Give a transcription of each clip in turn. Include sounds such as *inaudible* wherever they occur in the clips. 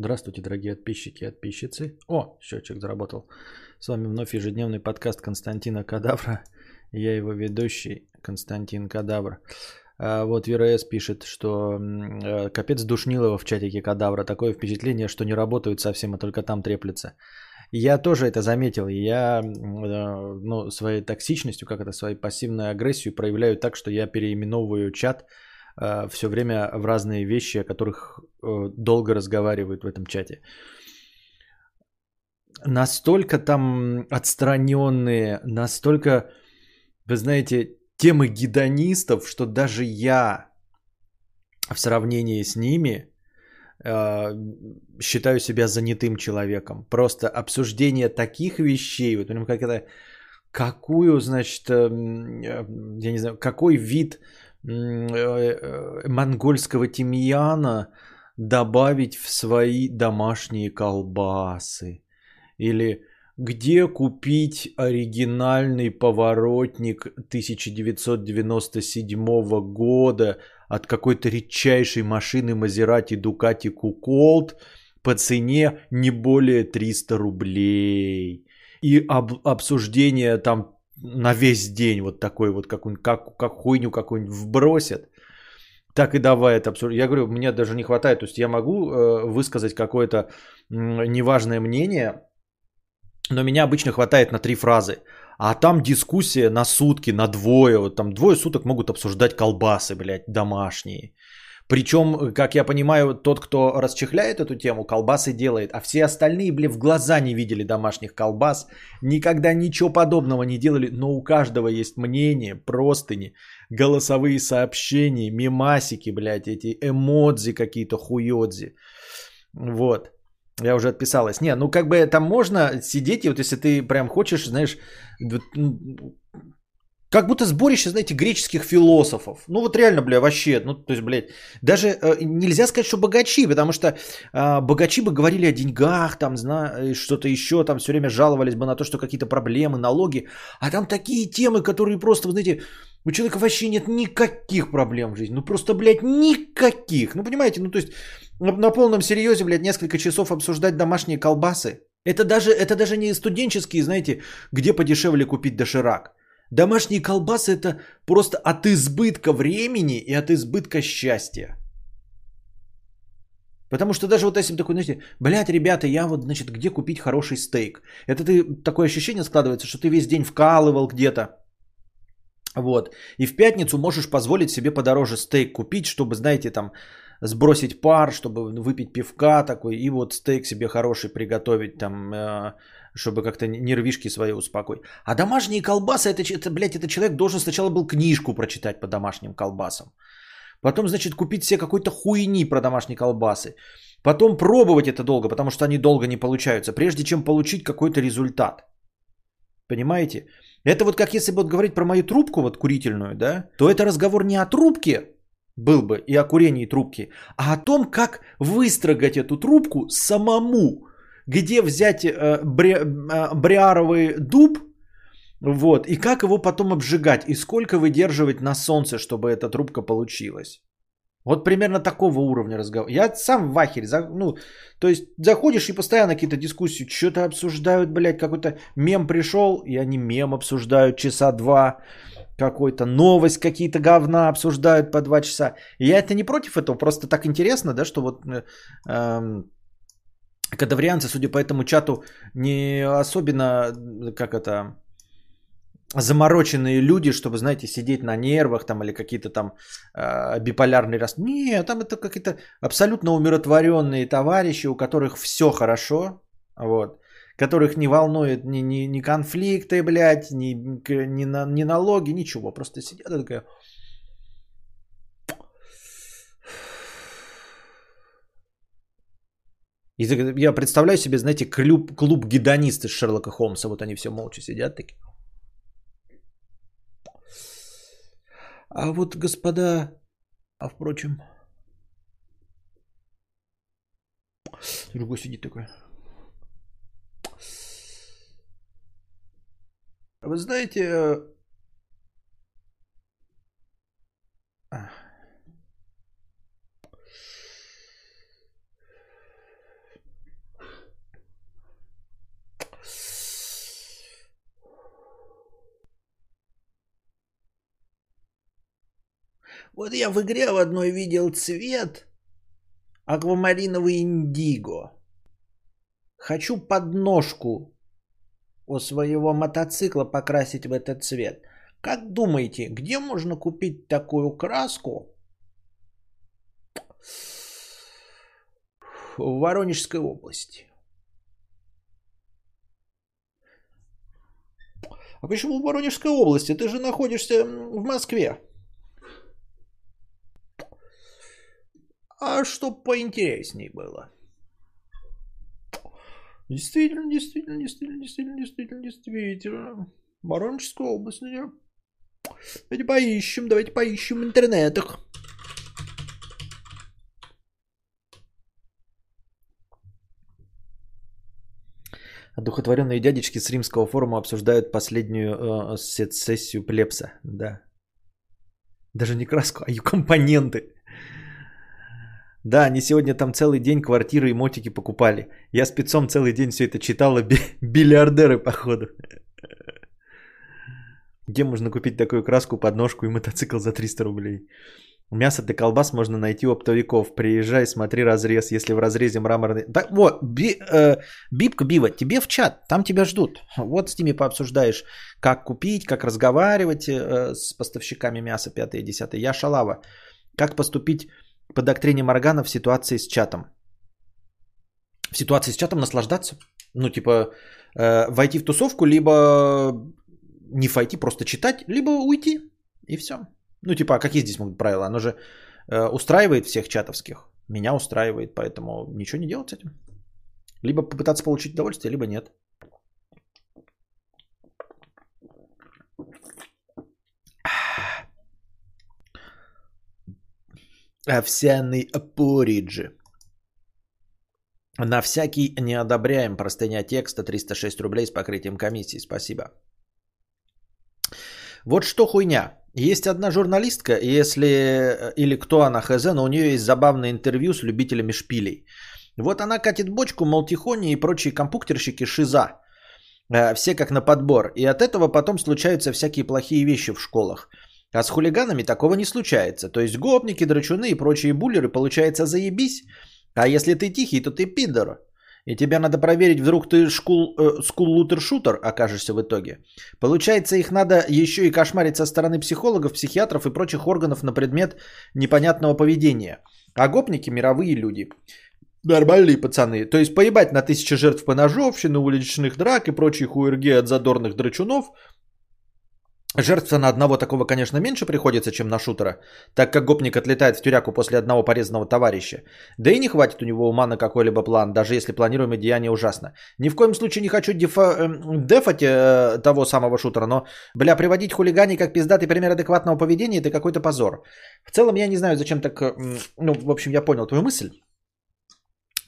Здравствуйте, дорогие подписчики и подписчицы. О, счетчик заработал. С вами вновь ежедневный подкаст Константина Кадавра. Я его ведущий Константин Кадавр. А вот Вера С. пишет, что э, капец душнилово в чатике Кадавра. Такое впечатление, что не работают совсем, а только там треплется. Я тоже это заметил. Я э, ну, своей токсичностью, как это, своей пассивной агрессией проявляю так, что я переименовываю чат э, все время в разные вещи, о которых э, долго разговаривают в этом чате. Настолько там отстраненные, настолько, вы знаете, темы гедонистов, что даже я в сравнении с ними э, считаю себя занятым человеком. Просто обсуждение таких вещей, вот прям как это, какую, значит, э, я не знаю, какой вид монгольского тимьяна добавить в свои домашние колбасы. Или где купить оригинальный поворотник 1997 года от какой-то редчайшей машины Maserati Ducati Colt по цене не более 300 рублей. И об, обсуждение там на весь день вот такой вот, как, как, как хуйню какую-нибудь вбросят. Так и давай это обсуждать. Я говорю, мне даже не хватает. То есть я могу э, высказать какое-то э, неважное мнение, но меня обычно хватает на три фразы. А там дискуссия на сутки, на двое. Вот там двое суток могут обсуждать колбасы, блядь, домашние. Причем, как я понимаю, тот, кто расчехляет эту тему, колбасы делает, а все остальные, блин, в глаза не видели домашних колбас, никогда ничего подобного не делали, но у каждого есть мнение, простыни, голосовые сообщения, мимасики, блядь, эти эмодзи какие-то, хуёдзи. Вот. Я уже отписалась. Не, ну как бы там можно сидеть, и вот если ты прям хочешь, знаешь, ну, как будто сборище, знаете, греческих философов. Ну вот реально, бля, вообще, ну то есть, блядь, даже э, нельзя сказать, что богачи, потому что э, богачи бы говорили о деньгах, там, зна, что-то еще, там все время жаловались бы на то, что какие-то проблемы, налоги. А там такие темы, которые просто, вы знаете, у человека вообще нет никаких проблем в жизни. Ну просто, блядь, никаких. Ну понимаете, ну то есть на полном серьезе, блядь, несколько часов обсуждать домашние колбасы. Это даже, это даже не студенческие, знаете, где подешевле купить доширак. Домашние колбасы это просто от избытка времени и от избытка счастья. Потому что даже вот если такой, знаете, блядь, ребята, я вот, значит, где купить хороший стейк? Это ты, такое ощущение складывается, что ты весь день вкалывал где-то. Вот. И в пятницу можешь позволить себе подороже стейк купить, чтобы, знаете, там, сбросить пар, чтобы выпить пивка такой, и вот стейк себе хороший приготовить там, э, чтобы как-то нервишки свои успокоить. А домашние колбасы, это, это, блядь, это человек должен сначала был книжку прочитать по домашним колбасам. Потом, значит, купить себе какой-то хуйни про домашние колбасы. Потом пробовать это долго, потому что они долго не получаются, прежде чем получить какой-то результат. Понимаете? Это вот как если бы вот говорить про мою трубку вот курительную, да, то это разговор не о трубке, был бы и о курении трубки, а о том, как выстрогать эту трубку самому, где взять э, бри, э, бриаровый дуб, вот, и как его потом обжигать, и сколько выдерживать на солнце, чтобы эта трубка получилась. Вот примерно такого уровня разговора. Я сам в ахере. Ну, то есть заходишь и постоянно какие-то дискуссии, что-то обсуждают, блядь, какой-то мем пришел, и они мем обсуждают часа два какой-то, новость какие-то говна обсуждают по два часа. И я это не против этого, просто так интересно, да, что вот э, эм, кадаврианцы, судя по этому чату, не особенно, как это, замороченные люди, чтобы, знаете, сидеть на нервах там или какие-то там э, биполярные раз. Нет, там это какие-то абсолютно умиротворенные товарищи, у которых все хорошо, вот которых не волнует ни, ни, ни конфликты, блядь, ни, ни, ни налоги, ничего. Просто сидят и такая... Я представляю себе, знаете, клуб, клуб гедонисты Шерлока Холмса. Вот они все молча сидят такие. А вот, господа, а впрочем, другой сидит такой. Вы знаете, Вот я в игре в одной видел цвет аквамариновый индиго. Хочу подножку у своего мотоцикла покрасить в этот цвет. Как думаете, где можно купить такую краску? В Воронежской области. А почему в Воронежской области? Ты же находишься в Москве. А что поинтересней было? Действительно, действительно, действительно, действительно, действительно, действительно. Воронежская область. Давайте поищем, давайте поищем в интернетах. Одухотворенные дядечки с римского форума обсуждают последнюю э, сессию Плепса. Да. Даже не краску, а ее компоненты. Да, они сегодня там целый день квартиры и мотики покупали. Я спецом целый день все это читал, *laughs* бильярдеры походу. Где можно купить такую краску, подножку и мотоцикл за 300 рублей? Мясо для колбас можно найти у оптовиков. Приезжай, смотри разрез, если в разрезе мраморный... Так, вот, би, э, Бибка Бива, тебе в чат, там тебя ждут. Вот с ними пообсуждаешь, как купить, как разговаривать э, с поставщиками мяса 5 и 10. Я Шалава. Как поступить по доктрине Моргана в ситуации с чатом? В ситуации с чатом наслаждаться? Ну, типа, э, войти в тусовку, либо не войти, просто читать, либо уйти, и все. Ну, типа, а какие здесь могут правила? Оно же э, устраивает всех чатовских. Меня устраивает, поэтому ничего не делать с этим. Либо попытаться получить удовольствие, либо нет. Овсяный пориджи. На всякий не одобряем. Простыня текста 306 рублей с покрытием комиссии. Спасибо. Вот что хуйня. Есть одна журналистка, если или кто она хз, но у нее есть забавное интервью с любителями шпилей. Вот она катит бочку, мол, Тихони и прочие компьютерщики шиза. Э, все как на подбор. И от этого потом случаются всякие плохие вещи в школах. А с хулиганами такого не случается. То есть гопники, драчуны и прочие буллеры, получается, заебись. А если ты тихий, то ты пидор. И тебе надо проверить, вдруг ты шкул, э, скул лутер шутер окажешься в итоге. Получается, их надо еще и кошмарить со стороны психологов, психиатров и прочих органов на предмет непонятного поведения. А гопники мировые люди. Нормальные пацаны. То есть поебать на тысячи жертв по ножовщины, уличных драк и прочие хуерги от задорных драчунов – Жертва на одного такого, конечно, меньше приходится, чем на шутера, так как гопник отлетает в тюряку после одного порезанного товарища. Да и не хватит у него ума на какой-либо план, даже если планируемое деяние ужасно. Ни в коем случае не хочу дефа, э, дефать э, того самого шутера, но, бля, приводить хулиганей как пиздатый пример адекватного поведения – это какой-то позор. В целом, я не знаю, зачем так... Э, ну, в общем, я понял твою мысль.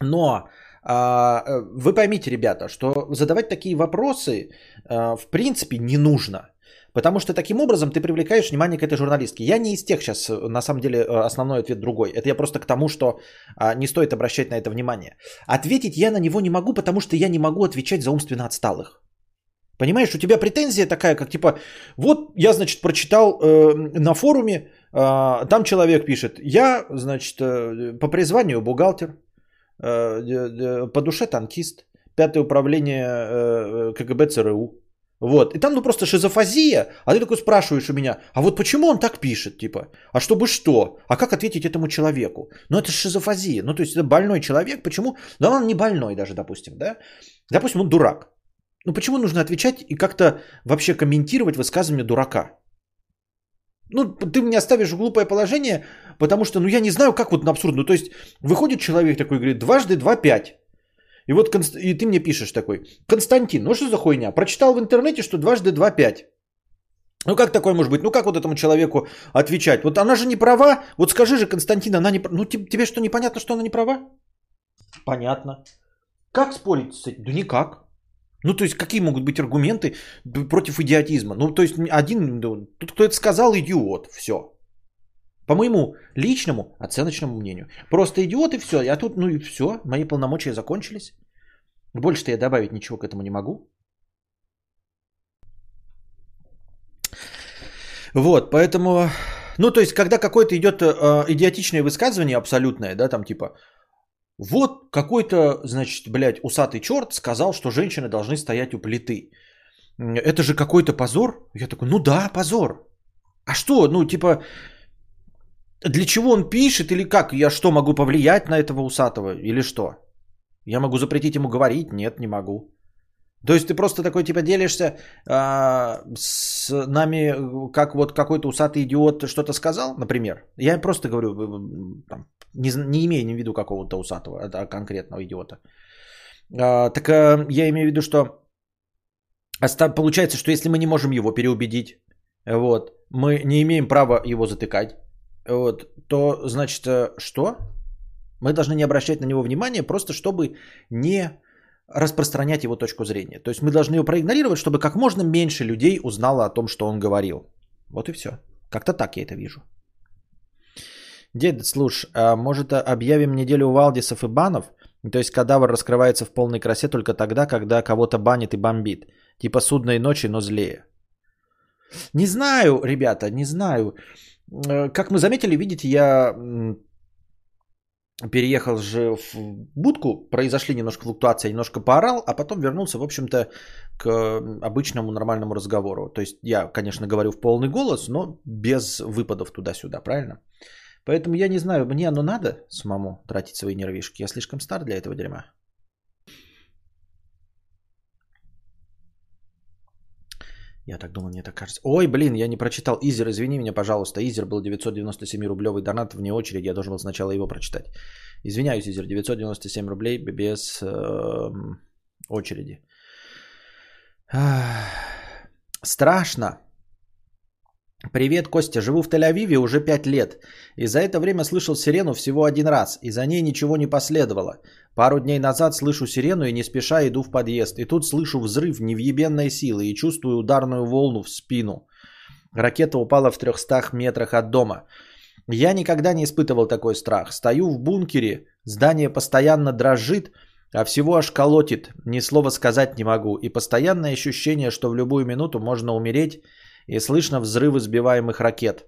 Но а, э, вы поймите, ребята, что задавать такие вопросы а, в принципе не нужно – Потому что таким образом ты привлекаешь внимание к этой журналистке. Я не из тех сейчас, на самом деле, э, основной ответ другой. Это я просто к тому, что а, не стоит обращать на это внимание. Ответить я на него не могу, потому что я не могу отвечать за умственно отсталых. Понимаешь, у тебя претензия такая, как типа, вот я, значит, прочитал э, на форуме, э, там человек пишет, я, значит, э, по призванию бухгалтер, э, э, по душе танкист, пятое управление э, КГБ ЦРУ. Вот. И там ну просто шизофазия, а ты такой спрашиваешь у меня, а вот почему он так пишет, типа, а чтобы что? А как ответить этому человеку? Ну это шизофазия, ну то есть это больной человек, почему? Да он не больной даже, допустим, да? Допустим, он дурак. Ну почему нужно отвечать и как-то вообще комментировать высказывание дурака? Ну, ты меня ставишь в глупое положение, потому что, ну, я не знаю, как вот на абсурдно. То есть, выходит человек такой, говорит, дважды два пять. И вот и ты мне пишешь такой, Константин, ну что за хуйня? Прочитал в интернете, что дважды два пять. Ну как такое может быть? Ну как вот этому человеку отвечать? Вот она же не права. Вот скажи же, Константин, она не права. Ну тебе что, непонятно, что она не права? Понятно. Как спорить с этим? Да никак. Ну, то есть, какие могут быть аргументы против идиотизма? Ну, то есть, один, тут кто это сказал, идиот, все. По моему личному оценочному мнению. Просто идиот и все. А тут, ну и все, мои полномочия закончились. Больше-то я добавить ничего к этому не могу. Вот, поэтому Ну, то есть, когда какое-то идет э, идиотичное высказывание абсолютное, да, там типа, вот какой-то, значит, блядь, усатый черт сказал, что женщины должны стоять у плиты. Это же какой-то позор. Я такой, ну да, позор. А что, ну типа, для чего он пишет или как? Я что, могу повлиять на этого усатого или что? Я могу запретить ему говорить? Нет, не могу. То есть ты просто такой типа делишься а, с нами, как вот какой-то усатый идиот что-то сказал, например. Я просто говорю, там, не, не имея в виду какого-то усатого, а конкретного идиота. А, так а, я имею в виду, что получается, что если мы не можем его переубедить, вот, мы не имеем права его затыкать, вот, то значит э, что? Мы должны не обращать на него внимания, просто чтобы не распространять его точку зрения. То есть мы должны его проигнорировать, чтобы как можно меньше людей узнало о том, что он говорил. Вот и все. Как-то так я это вижу. Дед, слушай, а может объявим неделю Валдисов и банов? То есть кадавр раскрывается в полной красе только тогда, когда кого-то банит и бомбит. Типа судной ночи, но злее. Не знаю, ребята, не знаю. Э, как мы заметили, видите, я переехал же в будку, произошли немножко флуктуации, немножко поорал, а потом вернулся, в общем-то, к обычному нормальному разговору. То есть я, конечно, говорю в полный голос, но без выпадов туда-сюда, правильно? Поэтому я не знаю, мне оно надо самому тратить свои нервишки. Я слишком стар для этого дерьма. Я так думал, мне так кажется. Ой, блин, я не прочитал. Изер, извини меня, пожалуйста. Изер был 997 рублевый донат вне очереди. Я должен был сначала его прочитать. Извиняюсь, Изер, 997 рублей без э, очереди. Страшно. Привет, Костя. Живу в Тель-Авиве уже 5 лет. И за это время слышал сирену всего один раз. И за ней ничего не последовало. Пару дней назад слышу сирену и не спеша иду в подъезд. И тут слышу взрыв невъебенной силы и чувствую ударную волну в спину. Ракета упала в 300 метрах от дома. Я никогда не испытывал такой страх. Стою в бункере, здание постоянно дрожит, а всего аж колотит, ни слова сказать не могу. И постоянное ощущение, что в любую минуту можно умереть и слышно взрывы сбиваемых ракет.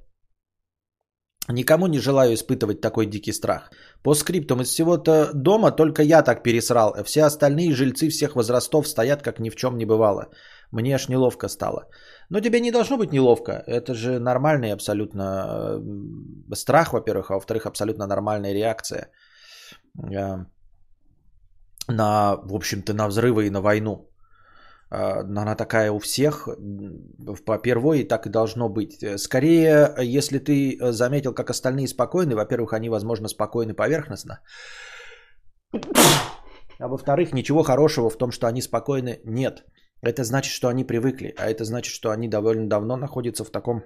Никому не желаю испытывать такой дикий страх. По скриптам из всего-то дома только я так пересрал. Все остальные жильцы всех возрастов стоят, как ни в чем не бывало. Мне аж неловко стало. Но тебе не должно быть неловко. Это же нормальный абсолютно э, страх, во-первых, а во-вторых, абсолютно нормальная реакция э, на, в общем-то, на взрывы и на войну. А, она такая у всех, по первой и так и должно быть. Скорее, если ты заметил, как остальные спокойны, во-первых, они, возможно, спокойны поверхностно, а во-вторых, ничего хорошего в том, что они спокойны, нет. Это значит, что они привыкли, а это значит, что они довольно давно находятся в таком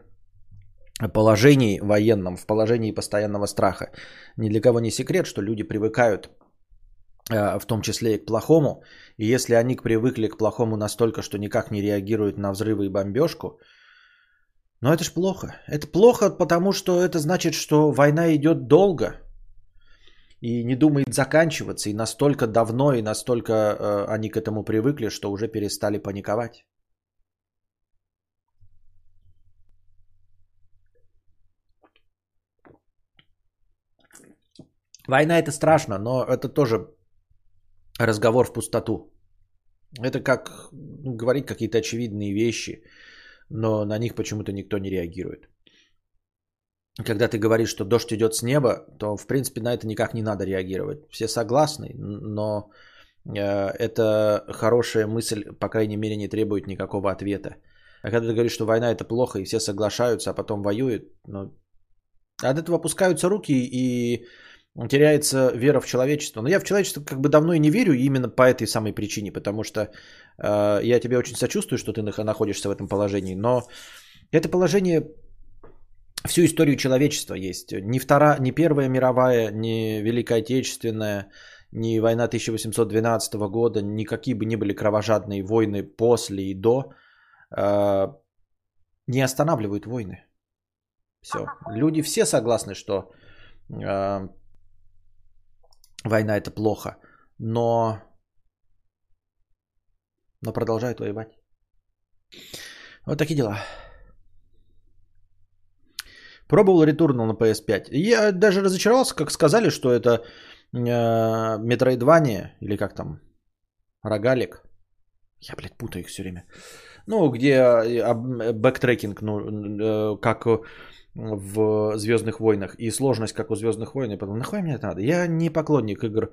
положении военном, в положении постоянного страха. Ни для кого не секрет, что люди привыкают Э, в том числе и к плохому. И если они привыкли к плохому настолько, что никак не реагируют на взрывы и бомбежку, но это ж плохо. Это плохо, потому что это значит, что война идет долго и не думает заканчиваться. И настолько давно, и настолько э, они к этому привыкли, что уже перестали паниковать. Война это страшно, но это тоже разговор в пустоту. Это как говорить какие-то очевидные вещи, но на них почему-то никто не реагирует. Когда ты говоришь, что дождь идет с неба, то в принципе на это никак не надо реагировать. Все согласны, но э, эта хорошая мысль, по крайней мере, не требует никакого ответа. А когда ты говоришь, что война это плохо, и все соглашаются, а потом воюют, ну, от этого опускаются руки, и теряется вера в человечество. Но я в человечество как бы давно и не верю именно по этой самой причине, потому что э, я тебе очень сочувствую, что ты находишься в этом положении, но это положение всю историю человечества есть. Ни, втора, ни Первая мировая, ни Великая Отечественная, ни война 1812 года, никакие бы ни были кровожадные войны после и до, э, не останавливают войны. Все. Люди все согласны, что э, война это плохо, но, но продолжают воевать. Вот такие дела. Пробовал Returnal на PS5. Я даже разочаровался, как сказали, что это э, Метроидвания, или как там, Рогалик. Я, блядь, путаю их все время. Ну, где э, backtracking, ну, э, как в Звездных войнах, и сложность, как у Звездных войн. Я подумал, нахуй мне это надо? Я не поклонник игр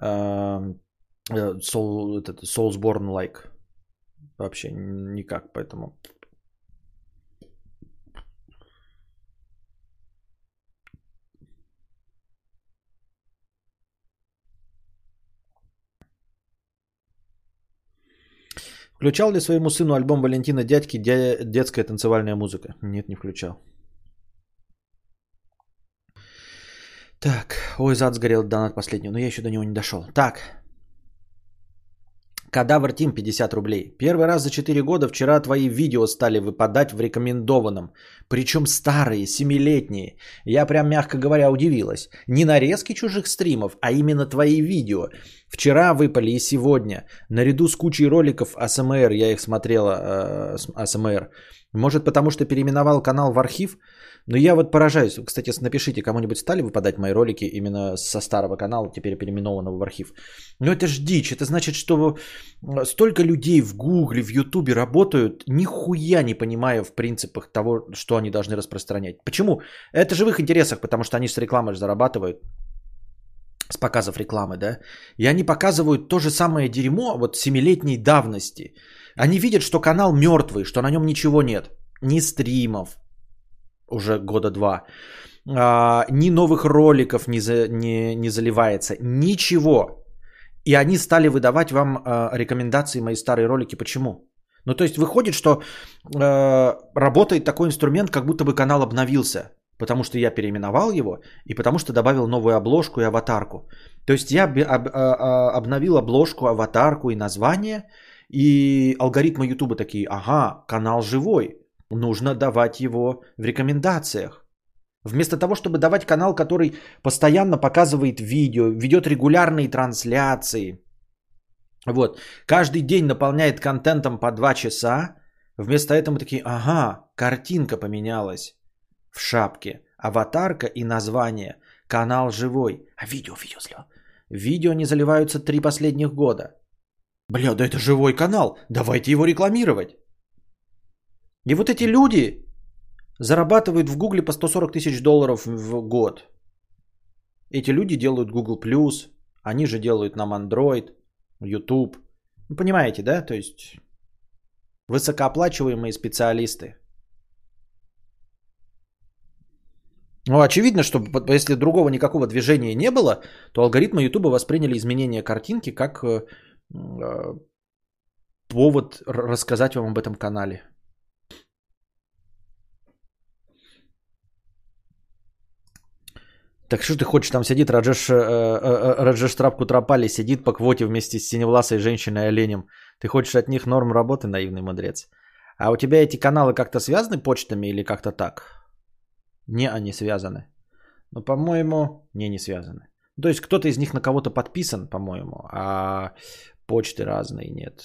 э, Soul, Soulsborne-like. Вообще никак, поэтому... Включал ли своему сыну альбом Валентина Дядьки детская танцевальная музыка? Нет, не включал. Так, ой, зад сгорел донат последний, но я еще до него не дошел. Так, Кадавр Тим 50 рублей. Первый раз за 4 года вчера твои видео стали выпадать в рекомендованном. Причем старые, семилетние. Я прям, мягко говоря, удивилась. Не нарезки чужих стримов, а именно твои видео. Вчера выпали и сегодня. Наряду с кучей роликов АСМР, я их смотрела, э, АСМР. Может потому что переименовал канал в архив? Но я вот поражаюсь. Кстати, напишите, кому-нибудь стали выпадать мои ролики именно со старого канала, теперь переименованного в архив. Но это ж дичь. Это значит, что столько людей в Гугле, в Ютубе работают, нихуя не понимая в принципах того, что они должны распространять. Почему? Это же в их интересах, потому что они с рекламой зарабатывают с показов рекламы, да, и они показывают то же самое дерьмо вот семилетней давности. Они видят, что канал мертвый, что на нем ничего нет, ни стримов, уже года два. А, ни новых роликов не, за, не, не заливается. Ничего. И они стали выдавать вам а, рекомендации, мои старые ролики. Почему? Ну, то есть выходит, что э, работает такой инструмент, как будто бы канал обновился. Потому что я переименовал его и потому что добавил новую обложку и аватарку. То есть я об, об, об, обновил обложку, аватарку и название. И алгоритмы YouTube такие, ага, канал живой нужно давать его в рекомендациях. Вместо того, чтобы давать канал, который постоянно показывает видео, ведет регулярные трансляции, вот, каждый день наполняет контентом по 2 часа, вместо этого такие, ага, картинка поменялась в шапке, аватарка и название, канал живой, а видео, видео слил. Видео не заливаются три последних года. Бля, да это живой канал, давайте его рекламировать. И вот эти люди зарабатывают в Гугле по 140 тысяч долларов в год. Эти люди делают Google+, они же делают нам Android, YouTube. Вы понимаете, да? То есть высокооплачиваемые специалисты. Ну, очевидно, что если другого никакого движения не было, то алгоритмы YouTube восприняли изменение картинки как э, э повод рассказать вам об этом канале. Так что ты хочешь, там сидит Раджеш, э, э, э, Раджеш Трапку Тропали, сидит по квоте вместе с синевласой женщиной оленем. Ты хочешь от них норм работы, наивный мудрец. А у тебя эти каналы как-то связаны почтами или как-то так? Не, они связаны. Ну, по-моему, не, не связаны. То есть кто-то из них на кого-то подписан, по-моему, а почты разные нет.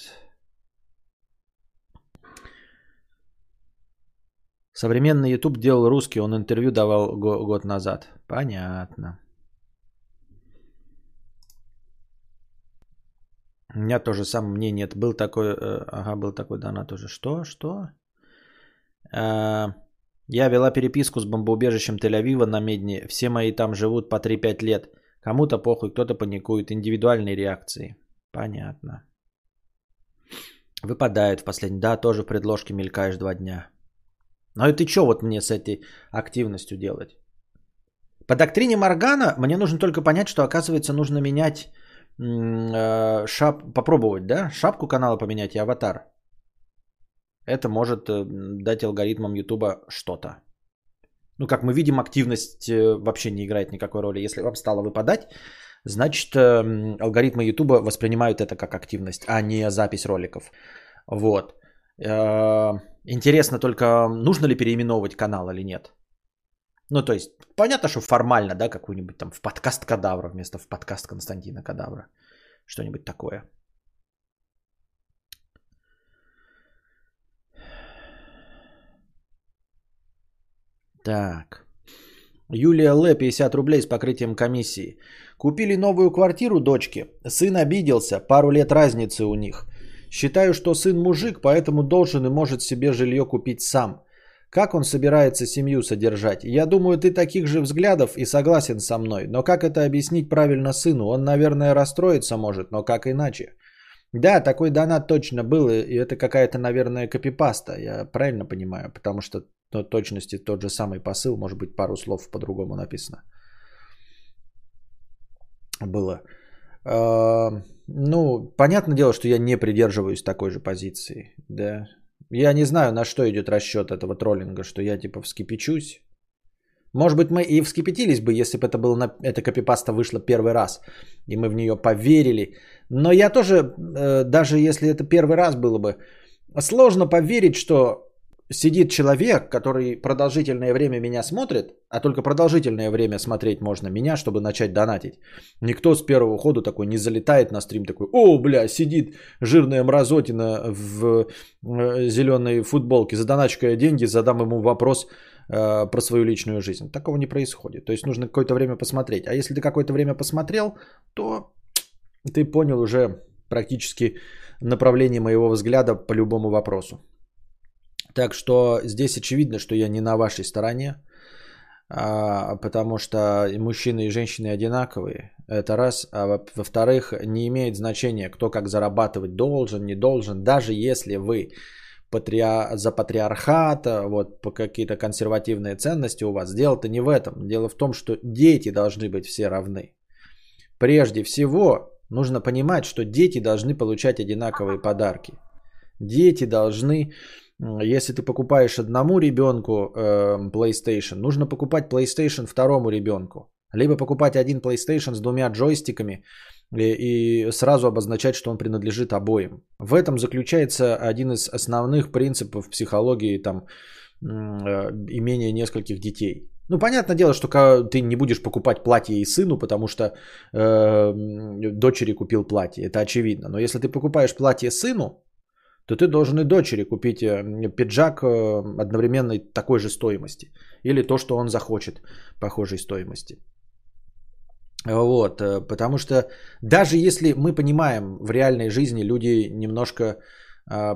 Современный YouTube делал русский, он интервью давал год назад. Понятно. У меня тоже самое мнение. Был такой, э, ага, был такой донат тоже. Что, что? Э, я вела переписку с бомбоубежищем Тель-Авива на Медне. Все мои там живут по 3-5 лет. Кому-то похуй, кто-то паникует. Индивидуальные реакции. Понятно. Выпадает в последний. Да, тоже в предложке мелькаешь два дня. Ну и ты что вот мне с этой активностью делать? По доктрине Моргана мне нужно только понять, что оказывается нужно менять э, шап... попробовать, да, шапку канала поменять и аватар. Это может э, дать алгоритмам Ютуба что-то. Ну, как мы видим, активность э, вообще не играет никакой роли. Если вам стало выпадать, значит, алгоритмы Ютуба воспринимают это как активность, а не запись роликов. Вот. Интересно только, нужно ли переименовывать канал или нет. Ну, то есть, понятно, что формально, да, какой-нибудь там в подкаст Кадавра вместо в подкаст Константина Кадавра. Что-нибудь такое. Так. Юлия Л. 50 рублей с покрытием комиссии. Купили новую квартиру дочке. Сын обиделся. Пару лет разницы у них. Считаю, что сын мужик, поэтому должен и может себе жилье купить сам. Как он собирается семью содержать? Я думаю, ты таких же взглядов и согласен со мной. Но как это объяснить правильно сыну? Он, наверное, расстроиться может, но как иначе? Да, такой донат точно был, и это какая-то, наверное, копипаста, я правильно понимаю, потому что но точности тот же самый посыл, может быть, пару слов по-другому написано. Было. Ну, понятное дело, что я не придерживаюсь такой же позиции, да. Я не знаю, на что идет расчет этого троллинга, что я типа вскипячусь. Может быть, мы и вскипятились бы, если бы это было на... эта копипаста вышла первый раз, и мы в нее поверили. Но я тоже, э, даже если это первый раз было бы, сложно поверить, что сидит человек, который продолжительное время меня смотрит, а только продолжительное время смотреть можно меня, чтобы начать донатить. Никто с первого хода такой не залетает на стрим, такой, о, бля, сидит жирная мразотина в э, зеленой футболке, задоначка я деньги, задам ему вопрос э, про свою личную жизнь. Такого не происходит. То есть нужно какое-то время посмотреть. А если ты какое-то время посмотрел, то ты понял уже практически направление моего взгляда по любому вопросу. Так что здесь очевидно, что я не на вашей стороне, а, потому что мужчины и женщины одинаковые. Это раз. А во-вторых, не имеет значения, кто как зарабатывать должен, не должен. Даже если вы патриа... за патриархат, вот по какие-то консервативные ценности у вас. Дело-то не в этом. Дело в том, что дети должны быть все равны. Прежде всего, нужно понимать, что дети должны получать одинаковые подарки. Дети должны если ты покупаешь одному ребенку э, PlayStation, нужно покупать PlayStation второму ребенку. Либо покупать один PlayStation с двумя джойстиками и, и сразу обозначать, что он принадлежит обоим. В этом заключается один из основных принципов психологии там, э, имения нескольких детей. Ну, понятное дело, что ты не будешь покупать платье и сыну, потому что э, дочери купил платье. Это очевидно. Но если ты покупаешь платье сыну, то ты должен и дочери купить э, пиджак э, одновременной такой же стоимости. Или то, что он захочет похожей стоимости. Вот, э, потому что даже если мы понимаем, в реальной жизни люди немножко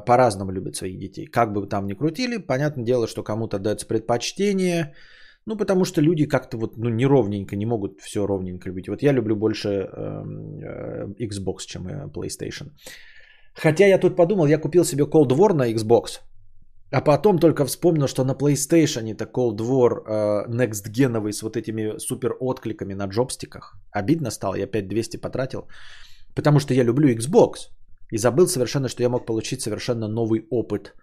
по-разному любят своих детей. Как бы там ни крутили, понятное дело, что кому-то дается предпочтение, ну, потому что люди как-то вот, ну, неровненько, не могут все ровненько любить. Вот я люблю больше э, Xbox, чем PlayStation. Хотя я тут подумал, я купил себе Cold War на Xbox, а потом только вспомнил, что на PlayStation это Cold War э, Next Genovый с вот этими супер откликами на джобстиках. Обидно стало, я 5200 потратил, потому что я люблю Xbox. И забыл совершенно, что я мог получить совершенно новый опыт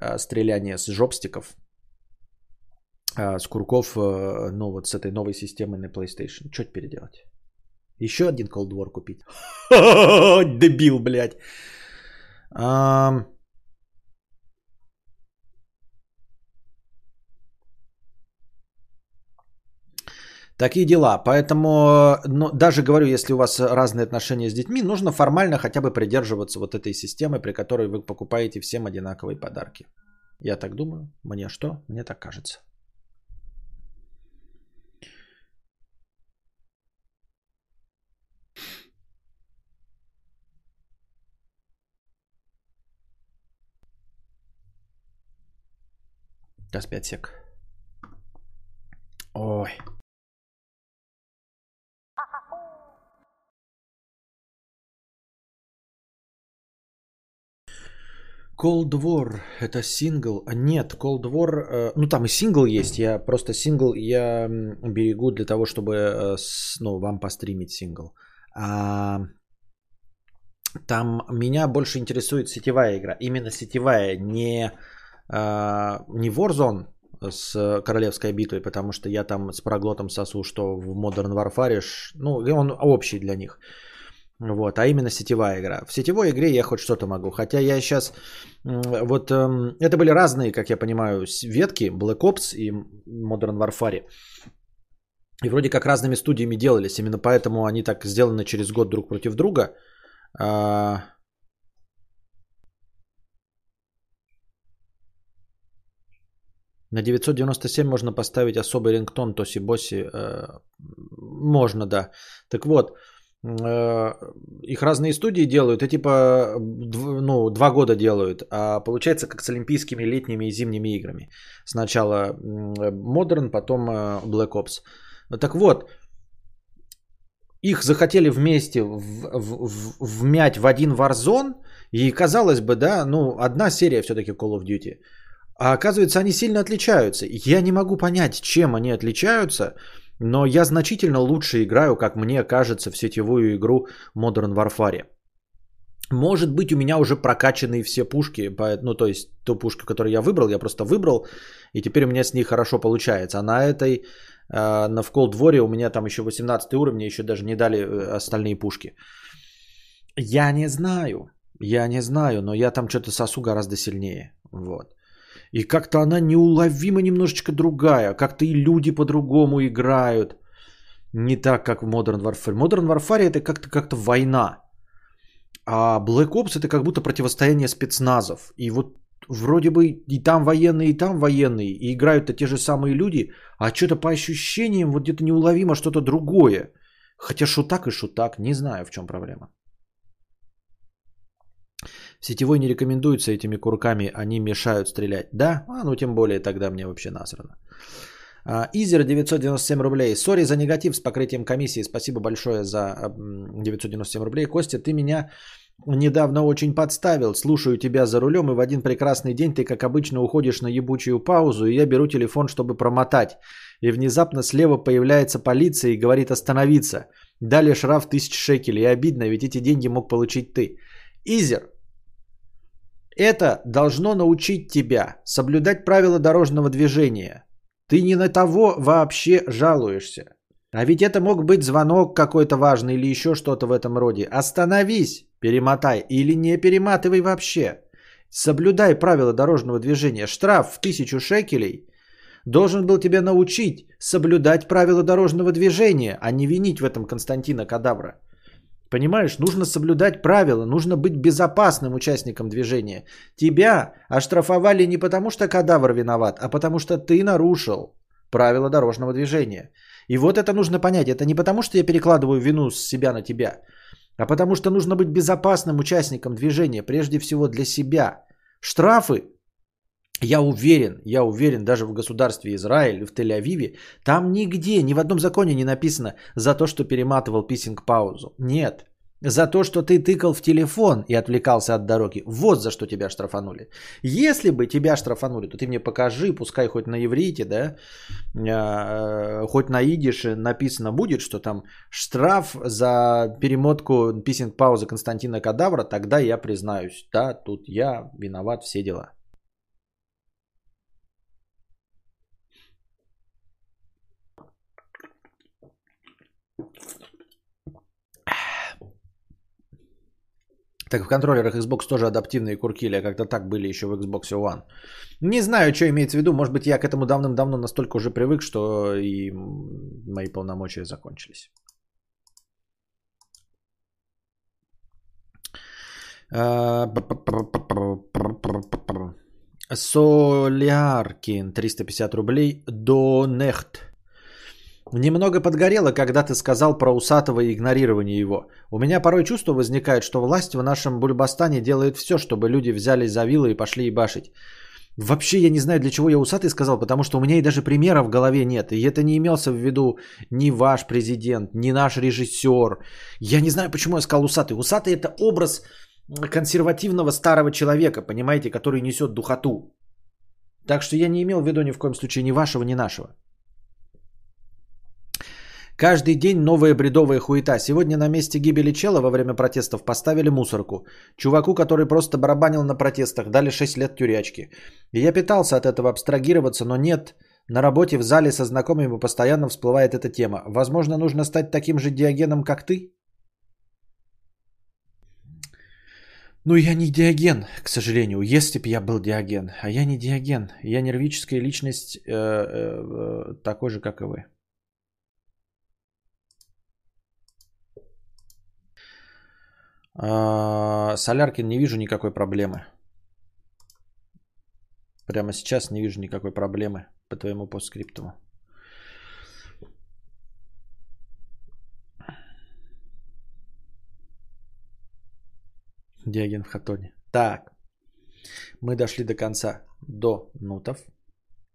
э, стреляния с джобстиков, э, с курков, э, ну вот с этой новой системой на PlayStation. Что теперь делать? Еще один Cold War купить. *laughs* Дебил, блядь. Такие дела. Поэтому, ну, даже говорю, если у вас разные отношения с детьми, нужно формально хотя бы придерживаться вот этой системы, при которой вы покупаете всем одинаковые подарки. Я так думаю. Мне что? Мне так кажется. Сейчас 5 сек. Ой. Cold War это сингл? А нет, Cold War, э, ну там и сингл есть, я просто сингл я берегу для того, чтобы ну, вам постримить сингл. А, там меня больше интересует сетевая игра, именно сетевая, не не Warzone с королевской битвой, потому что я там с проглотом сосу, что в Modern Warfare, ну, он общий для них. Вот, а именно сетевая игра. В сетевой игре я хоть что-то могу. Хотя я сейчас... Вот эм, это были разные, как я понимаю, ветки Black Ops и Modern Warfare. И вроде как разными студиями делались. Именно поэтому они так сделаны через год друг против друга. А, На 997 можно поставить особый рингтон Тоси-Боси. Э, можно, да. Так вот, э, их разные студии делают, и типа ну, два года делают, а получается как с олимпийскими летними и зимними играми. Сначала Modern, потом э, Black Ops. Так вот, их захотели вместе вмять в один Warzone, и казалось бы, да, ну, одна серия все-таки Call of Duty. А оказывается, они сильно отличаются. Я не могу понять, чем они отличаются, но я значительно лучше играю, как мне кажется, в сетевую игру Modern Warfare. Может быть, у меня уже прокачанные все пушки, ну, то есть ту пушку, которую я выбрал, я просто выбрал, и теперь у меня с ней хорошо получается. А на этой а, на в Cold у меня там еще 18 уровень, еще даже не дали э, остальные пушки. Я не знаю, я не знаю, но я там что-то сосу гораздо сильнее. Вот. И как-то она неуловимо немножечко другая. Как-то и люди по-другому играют. Не так, как в Modern Warfare. Modern Warfare это как-то как война. А Black Ops это как будто противостояние спецназов. И вот вроде бы и там военные, и там военные, и играют-то те же самые люди, а что-то по ощущениям вот где-то неуловимо что-то другое. Хотя шутак и шутак, не знаю в чем проблема. Сетевой не рекомендуется этими курками, они мешают стрелять. Да? А, ну тем более тогда мне вообще насрано. А, Изер 997 рублей. Сори за негатив с покрытием комиссии. Спасибо большое за 997 рублей. Костя, ты меня недавно очень подставил. Слушаю тебя за рулем, и в один прекрасный день ты, как обычно, уходишь на ебучую паузу, и я беру телефон, чтобы промотать. И внезапно слева появляется полиция и говорит остановиться. Дали штраф тысяч шекелей. И обидно, ведь эти деньги мог получить ты. Изер, это должно научить тебя соблюдать правила дорожного движения. Ты не на того вообще жалуешься. А ведь это мог быть звонок какой-то важный или еще что-то в этом роде. Остановись, перемотай или не перематывай вообще. Соблюдай правила дорожного движения. Штраф в тысячу шекелей должен был тебя научить соблюдать правила дорожного движения, а не винить в этом Константина Кадавра. Понимаешь, нужно соблюдать правила, нужно быть безопасным участником движения. Тебя оштрафовали не потому, что кадавр виноват, а потому что ты нарушил правила дорожного движения. И вот это нужно понять. Это не потому, что я перекладываю вину с себя на тебя, а потому что нужно быть безопасным участником движения, прежде всего для себя. Штрафы, я уверен, я уверен, даже в государстве Израиль, в Тель-Авиве, там нигде, ни в одном законе не написано за то, что перематывал писинг-паузу. Нет, за то, что ты тыкал в телефон и отвлекался от дороги. Вот за что тебя штрафанули. Если бы тебя штрафанули, то ты мне покажи, пускай хоть на иврите, да, э, хоть на идише написано будет, что там штраф за перемотку писинг-паузы Константина Кадавра, тогда я признаюсь, да, тут я виноват, все дела. Так в контроллерах Xbox тоже адаптивные курки, или как-то так были еще в Xbox One. Не знаю, что имеется в виду. Может быть, я к этому давным-давно настолько уже привык, что и мои полномочия закончились. Соляркин, 350 рублей. Донехт. Немного подгорело, когда ты сказал про усатого и игнорирование его. У меня порой чувство возникает, что власть в нашем Бульбастане делает все, чтобы люди взяли за вилы и пошли ебашить. Вообще я не знаю, для чего я усатый сказал, потому что у меня и даже примера в голове нет. И это не имелся в виду ни ваш президент, ни наш режиссер. Я не знаю, почему я сказал усатый. Усатый это образ консервативного старого человека, понимаете, который несет духоту. Так что я не имел в виду ни в коем случае ни вашего, ни нашего. Каждый день новая бредовая хуета. Сегодня на месте гибели чела во время протестов поставили мусорку. Чуваку, который просто барабанил на протестах, дали 6 лет тюрячки. И я пытался от этого абстрагироваться, но нет. На работе в зале со знакомыми постоянно всплывает эта тема. Возможно, нужно стать таким же диагеном, как ты? Ну, я не диаген, к сожалению. Если бы я был диаген. А я не диаген. Я нервическая личность, э, э, э, такой же, как и вы. Соляркин не вижу никакой проблемы. Прямо сейчас не вижу никакой проблемы по твоему постскриптуму. Диоген в хатоне. Так. Мы дошли до конца. До нутов.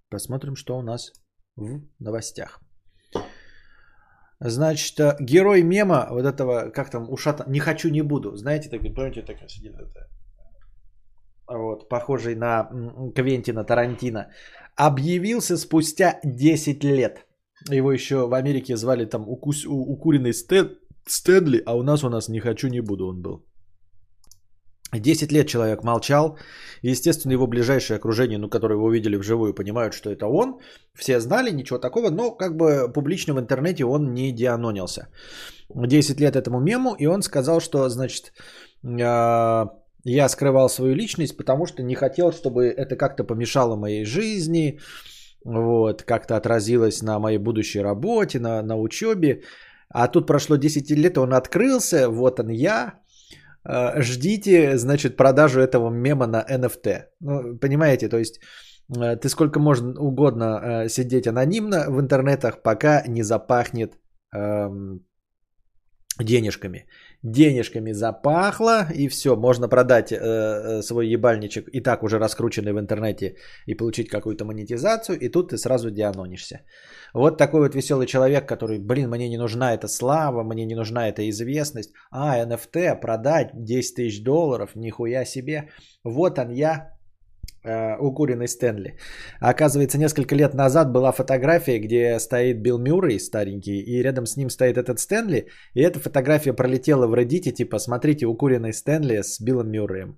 Посмотрим, что у нас в новостях. Значит, э, герой мема вот этого, как там, ушата, не хочу, не буду. Знаете, так, помните, так сидит это, вот, похожий на Квентина Тарантино, объявился спустя 10 лет. Его еще в Америке звали там укус, у, укуренный Стэн, Стэнли, а у нас у нас не хочу, не буду он был. 10 лет человек молчал. Естественно, его ближайшее окружение, ну, которое его видели вживую, понимают, что это он. Все знали, ничего такого, но как бы публично в интернете он не дианонился. 10 лет этому мему, и он сказал, что, значит, а, я скрывал свою личность, потому что не хотел, чтобы это как-то помешало моей жизни, вот, как-то отразилось на моей будущей работе, на, на учебе. А тут прошло 10 лет, он открылся, вот он я, ждите, значит, продажу этого мема на NFT. Ну, понимаете, то есть э, ты сколько можно угодно э, сидеть анонимно в интернетах, пока не запахнет эм, денежками. Денежками запахло, и все, можно продать э, свой ебальничек, и так уже раскрученный в интернете, и получить какую-то монетизацию, и тут ты сразу дианонишься. Вот такой вот веселый человек, который, блин, мне не нужна эта слава, мне не нужна эта известность. А, NFT, продать 10 тысяч долларов, нихуя себе. Вот он я, э, укуренный Стэнли. Оказывается, несколько лет назад была фотография, где стоит Билл Мюррей старенький, и рядом с ним стоит этот Стэнли, и эта фотография пролетела в Reddit, типа, смотрите, укуренный Стэнли с Биллом Мюрреем.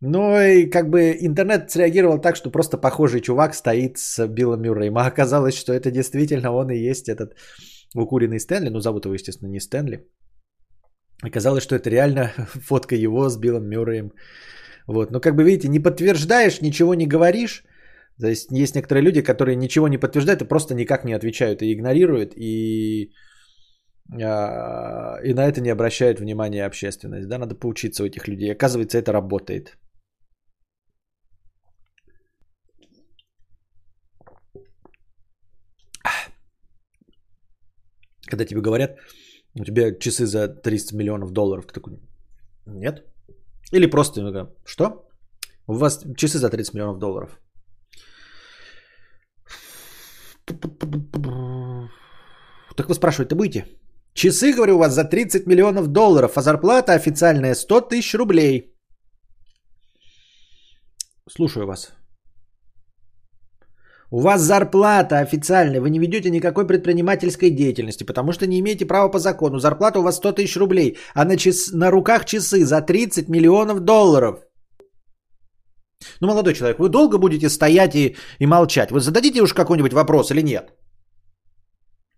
Ну и как бы интернет среагировал так, что просто похожий чувак стоит с Биллом Мюрреем. А оказалось, что это действительно он и есть этот укуренный Стэнли. Ну, зовут его, естественно, не Стэнли. Оказалось, что это реально *laughs* фотка его с Биллом Мюрреем. Вот. Но как бы видите, не подтверждаешь, ничего не говоришь. То есть есть некоторые люди, которые ничего не подтверждают и просто никак не отвечают и игнорируют. И а, и на это не обращает внимания общественность. Да, надо поучиться у этих людей. Оказывается, это работает. Когда тебе говорят, у тебя часы за 300 миллионов долларов, ты такой, нет. Или просто, что? У вас часы за 30 миллионов долларов. Так вы спрашиваете, будете? Часы, говорю, у вас за 30 миллионов долларов, а зарплата официальная 100 тысяч рублей. Слушаю вас. У вас зарплата официальная, вы не ведете никакой предпринимательской деятельности, потому что не имеете права по закону. Зарплата у вас 100 тысяч рублей, а на, час, на руках часы за 30 миллионов долларов. Ну, молодой человек, вы долго будете стоять и, и молчать? Вы зададите уж какой-нибудь вопрос или нет?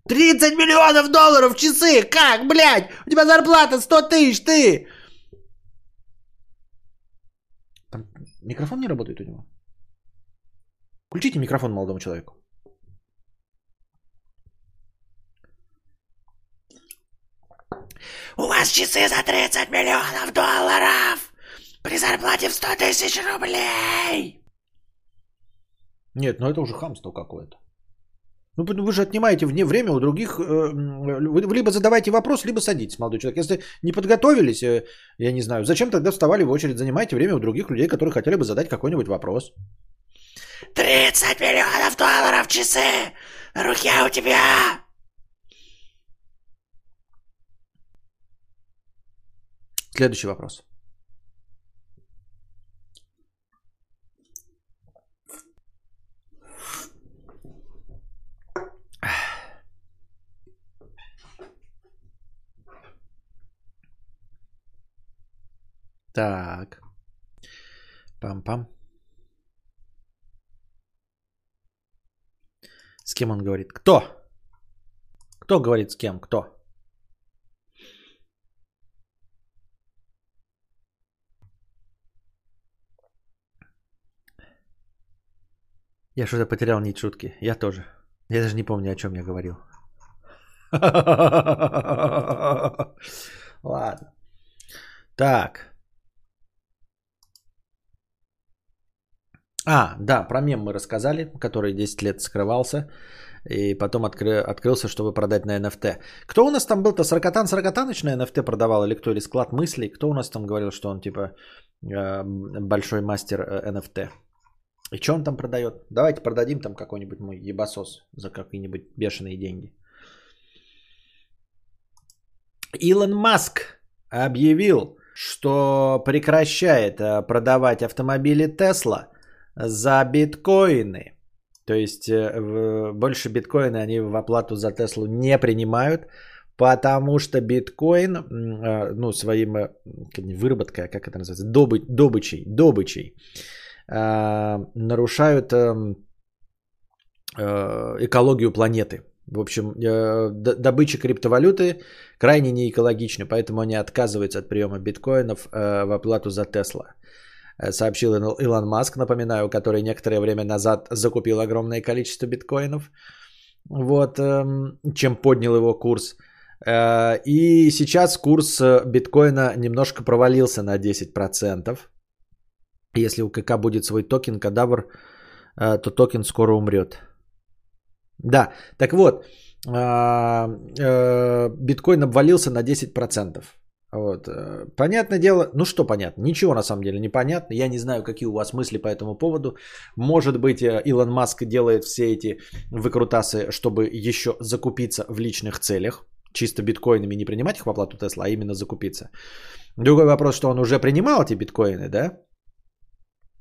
30 миллионов долларов в часы! Как, блядь? У тебя зарплата 100 тысяч, ты! Там микрофон не работает у него? Включите микрофон молодому человеку. У вас часы за 30 миллионов долларов! При зарплате в 100 тысяч рублей! Нет, ну это уже хамство какое-то. Ну, вы же отнимаете вне время у других. Э, вы либо задавайте вопрос, либо садитесь, молодой человек. Если не подготовились, э, я не знаю, зачем тогда вставали в очередь? Занимайте время у других людей, которые хотели бы задать какой-нибудь вопрос. 30 миллионов долларов часы! Руки у тебя! Следующий вопрос. Так. Пам-пам. С кем он говорит? Кто? Кто говорит с кем? Кто? Я что-то потерял нить шутки. Я тоже. Я даже не помню, о чем я говорил. *laughs* Ладно. Так. А, да, про мем мы рассказали, который 10 лет скрывался. И потом откры, открылся, чтобы продать на NFT. Кто у нас там был-то? Саркатан Саркатаныч на NFT продавал или кто? Или склад мыслей? Кто у нас там говорил, что он типа э, большой мастер NFT? Э, и что он там продает? Давайте продадим там какой-нибудь мой ебасос за какие-нибудь бешеные деньги. Илон Маск объявил, что прекращает э, продавать автомобили Тесла за биткоины. То есть э, больше биткоины они в оплату за Теслу не принимают, потому что биткоин, э, ну, своим выработкой, как это называется, добы, добычей, добычей, нарушают эм, экологию планеты. В общем, э, добыча криптовалюты крайне не экологична, поэтому они отказываются от приема биткоинов э, в оплату за Тесла. Э, сообщил Илон Маск, напоминаю, который некоторое время назад закупил огромное количество биткоинов, вот, эм, чем поднял его курс. И сейчас курс биткоина немножко провалился на 10%. Если у КК будет свой токен, кадавр, то токен скоро умрет. Да, так вот, э, биткоин обвалился на 10%. Вот. Э, понятное дело, ну что понятно, ничего на самом деле не понятно. Я не знаю, какие у вас мысли по этому поводу. Может быть, э, Илон Маск делает все эти выкрутасы, чтобы еще закупиться в личных целях. Чисто биткоинами не принимать их в оплату Тесла, а именно закупиться. Другой вопрос, что он уже принимал эти биткоины, да?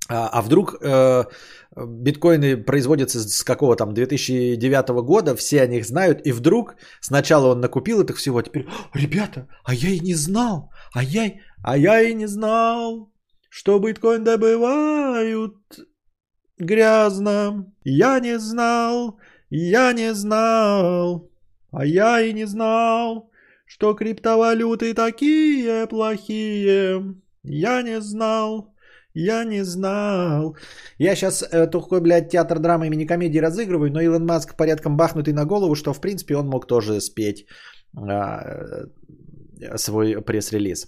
А, а вдруг э, биткоины производятся с какого там 2009 года, все о них знают, и вдруг сначала он накупил это всего, а теперь, ребята, а я и не знал, а я, а я и не знал, что биткоин добывают грязно. Я не знал, я не знал, а я и не знал, что криптовалюты такие плохие. Я не знал, я не знал. Я сейчас э, такой, блядь, театр драмы имени комедии разыгрываю, но Илон Маск порядком бахнутый на голову, что, в принципе, он мог тоже спеть э, свой пресс-релиз.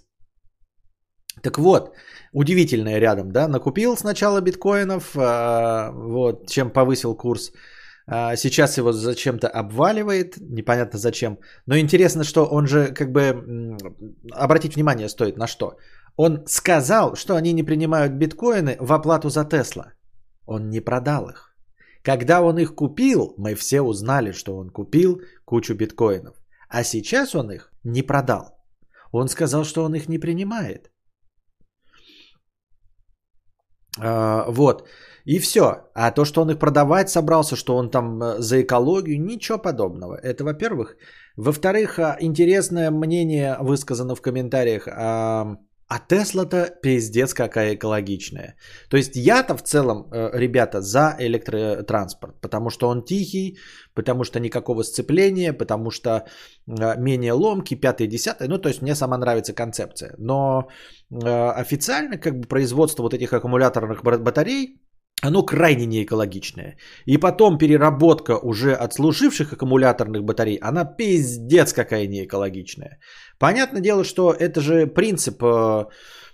Так вот, удивительное рядом, да, накупил сначала биткоинов, э, вот, чем повысил курс, э, сейчас его зачем-то обваливает, непонятно зачем, но интересно, что он же, как бы, обратить внимание стоит на что – он сказал, что они не принимают биткоины в оплату за Тесла. Он не продал их. Когда он их купил, мы все узнали, что он купил кучу биткоинов. А сейчас он их не продал. Он сказал, что он их не принимает. А, вот. И все. А то, что он их продавать собрался, что он там э, за экологию, ничего подобного. Это во-первых. Во-вторых, а, интересное мнение высказано в комментариях. А, а Тесла-то пиздец какая экологичная. То есть я-то в целом, э, ребята, за электротранспорт, потому что он тихий, потому что никакого сцепления, потому что э, менее ломкий, пятый, десятый. Ну, то есть мне сама нравится концепция. Но э, официально как бы производство вот этих аккумуляторных батарей, оно крайне неэкологичное. И потом переработка уже отслуживших аккумуляторных батарей, она пиздец какая неэкологичная. Понятное дело, что это же принцип э,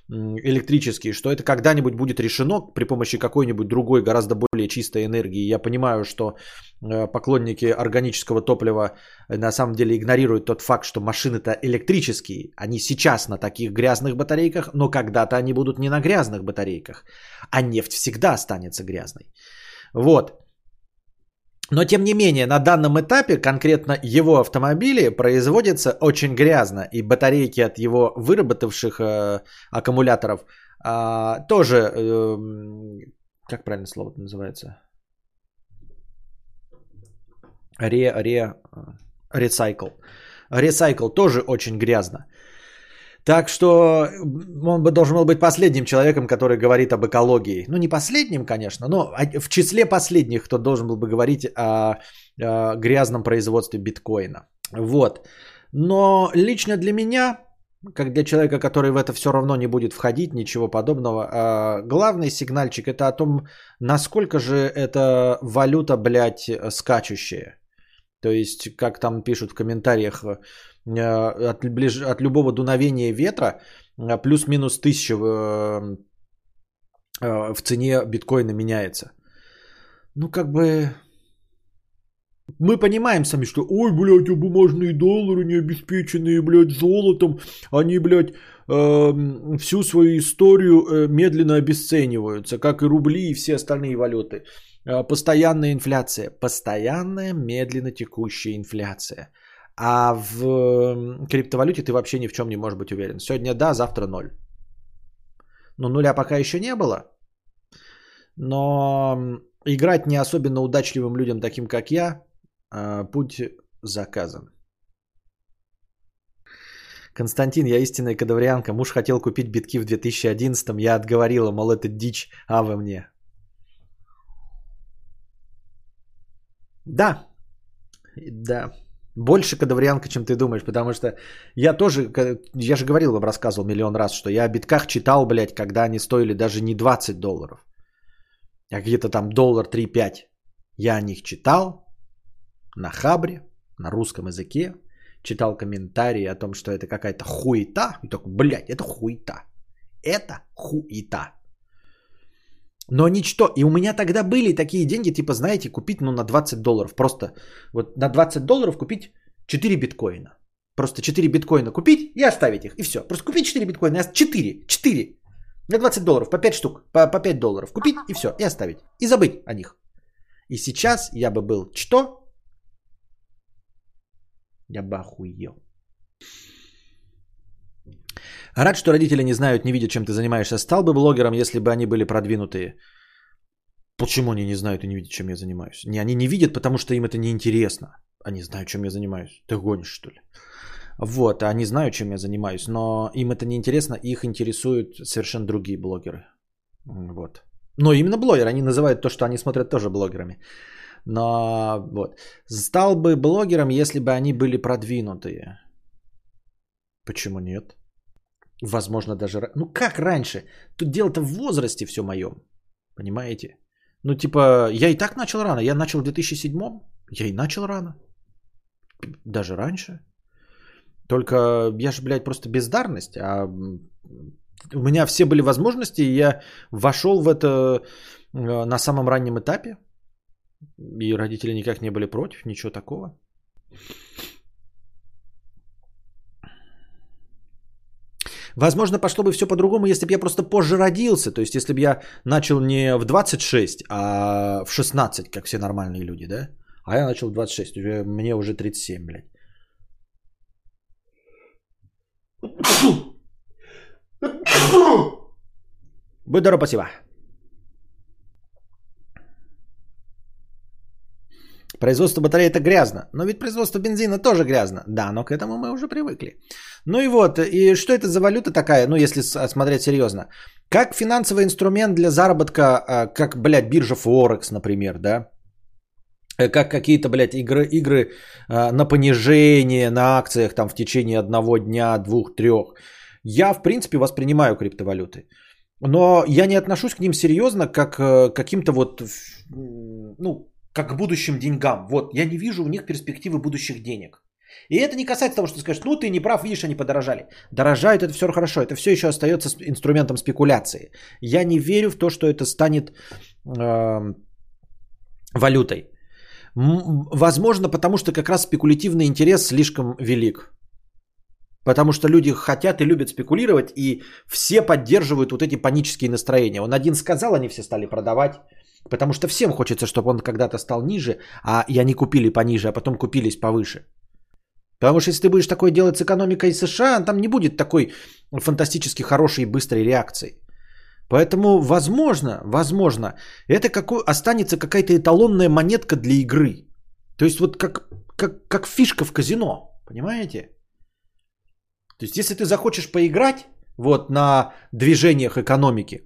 электрический, что это когда-нибудь будет решено при помощи какой-нибудь другой, гораздо более чистой энергии. Я понимаю, что э, поклонники органического топлива э, на самом деле игнорируют тот факт, что машины-то электрические. Они сейчас на таких грязных батарейках, но когда-то они будут не на грязных батарейках. А нефть всегда останется грязной. Вот. Но тем не менее, на данном этапе конкретно его автомобили производятся очень грязно, и батарейки от его выработавших э, аккумуляторов э, тоже, э, как правильно слово называется? Ре, ре, ресайкл. Ресайкл тоже очень грязно. Так что он бы должен был быть последним человеком, который говорит об экологии. Ну, не последним, конечно, но в числе последних, кто должен был бы говорить о, о грязном производстве биткоина. Вот. Но лично для меня, как для человека, который в это все равно не будет входить, ничего подобного, а, главный сигнальчик это о том, насколько же эта валюта, блядь, скачущая. То есть, как там пишут в комментариях, от, ближ... от любого дуновения ветра э, плюс-минус тысяча в цене биткоина меняется. Ну, как бы мы понимаем сами, что ой, блядь, а бумажные доллары не обеспеченные, блядь, золотом, они, блядь, э, всю свою историю э, медленно обесцениваются, как и рубли и все остальные валюты. Э, постоянная инфляция, постоянная медленно текущая инфляция. А в криптовалюте ты вообще ни в чем не можешь быть уверен. Сегодня да, завтра ноль. Но нуля пока еще не было. Но играть не особенно удачливым людям, таким как я, а, путь заказан. Константин, я истинная кадаврианка. Муж хотел купить битки в 2011-м. Я отговорила, мол, это дичь, а вы мне. Да. Да. Больше кадаврианка, чем ты думаешь, потому что я тоже, я же говорил рассказывал миллион раз, что я о битках читал, блядь, когда они стоили даже не 20 долларов, а где-то там доллар 3-5. Я о них читал, на Хабре, на русском языке, читал комментарии о том, что это какая-то хуета. И такой, блядь, это хуета. Это хуета. Но ничто. И у меня тогда были такие деньги, типа, знаете, купить ну, на 20 долларов. Просто вот на 20 долларов купить 4 биткоина. Просто 4 биткоина купить и оставить их. И все. Просто купить 4 биткоина. 4. 4. На 20 долларов. По 5 штук. По, по 5 долларов. Купить и все. И оставить. И забыть о них. И сейчас я бы был что? Я бы охуел. Рад, что родители не знают, не видят, чем ты занимаешься. Стал бы блогером, если бы они были продвинутые. Почему они не знают и не видят, чем я занимаюсь? Не, они не видят, потому что им это не интересно. Они знают, чем я занимаюсь. Ты гонишь, что ли? Вот, они знают, чем я занимаюсь, но им это не интересно, их интересуют совершенно другие блогеры. Вот. Но именно блогеры, они называют то, что они смотрят тоже блогерами. Но вот. Стал бы блогером, если бы они были продвинутые. Почему нет? Возможно, даже... Ну, как раньше? Тут дело-то в возрасте все моем. Понимаете? Ну, типа, я и так начал рано. Я начал в 2007 Я и начал рано. Даже раньше. Только я же, блядь, просто бездарность. А у меня все были возможности, и я вошел в это э, на самом раннем этапе. И родители никак не были против, ничего такого. Возможно, пошло бы все по-другому, если бы я просто позже родился. То есть, если бы я начал не в 26, а в 16, как все нормальные люди, да? А я начал в 26, мне уже 37, блядь. *coughs* Будь здоров, спасибо. Производство батареи это грязно. Но ведь производство бензина тоже грязно. Да, но к этому мы уже привыкли. Ну и вот, и что это за валюта такая, ну если смотреть серьезно. Как финансовый инструмент для заработка, а, как, блядь, биржа Форекс, например, да? Э, как какие-то, блядь, игры, игры а, на понижение на акциях там в течение одного дня, двух, трех. Я, в принципе, воспринимаю криптовалюты. Но я не отношусь к ним серьезно, как к каким-то вот, ну, как к будущим деньгам. Вот, я не вижу у них перспективы будущих денег. И это не касается того, что ты скажешь, ну ты не прав, видишь, они подорожали. Дорожают, это все хорошо, это все еще остается инструментом спекуляции. Я не верю в то, что это станет э, валютой. Возможно, потому что как раз спекулятивный интерес слишком велик. Потому что люди хотят и любят спекулировать, и все поддерживают вот эти панические настроения. Он один сказал, они все стали продавать. Потому что всем хочется, чтобы он когда-то стал ниже, а и они купили пониже, а потом купились повыше. Потому что если ты будешь такое делать с экономикой США, там не будет такой фантастически хорошей и быстрой реакции. Поэтому, возможно, возможно, это какой, останется какая-то эталонная монетка для игры. То есть вот как, как, как фишка в казино, понимаете? То есть если ты захочешь поиграть вот на движениях экономики,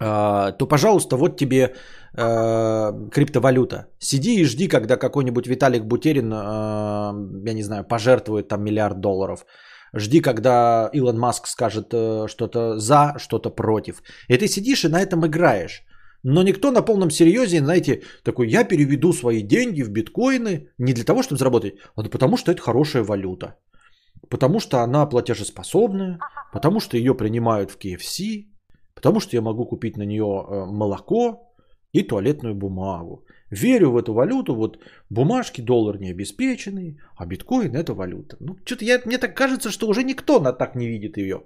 то, пожалуйста, вот тебе э, криптовалюта. Сиди и жди, когда какой-нибудь Виталик Бутерин, э, я не знаю, пожертвует там миллиард долларов. Жди, когда Илон Маск скажет э, что-то за, что-то против. И ты сидишь и на этом играешь. Но никто на полном серьезе, знаете, такой, я переведу свои деньги в биткоины не для того, чтобы заработать, а потому что это хорошая валюта. Потому что она платежеспособная, потому что ее принимают в KFC, Потому что я могу купить на нее э, молоко и туалетную бумагу. Верю в эту валюту, вот бумажки, доллар не обеспеченный, а биткоин это валюта. Ну, что-то я, мне так кажется, что уже никто на так не видит ее.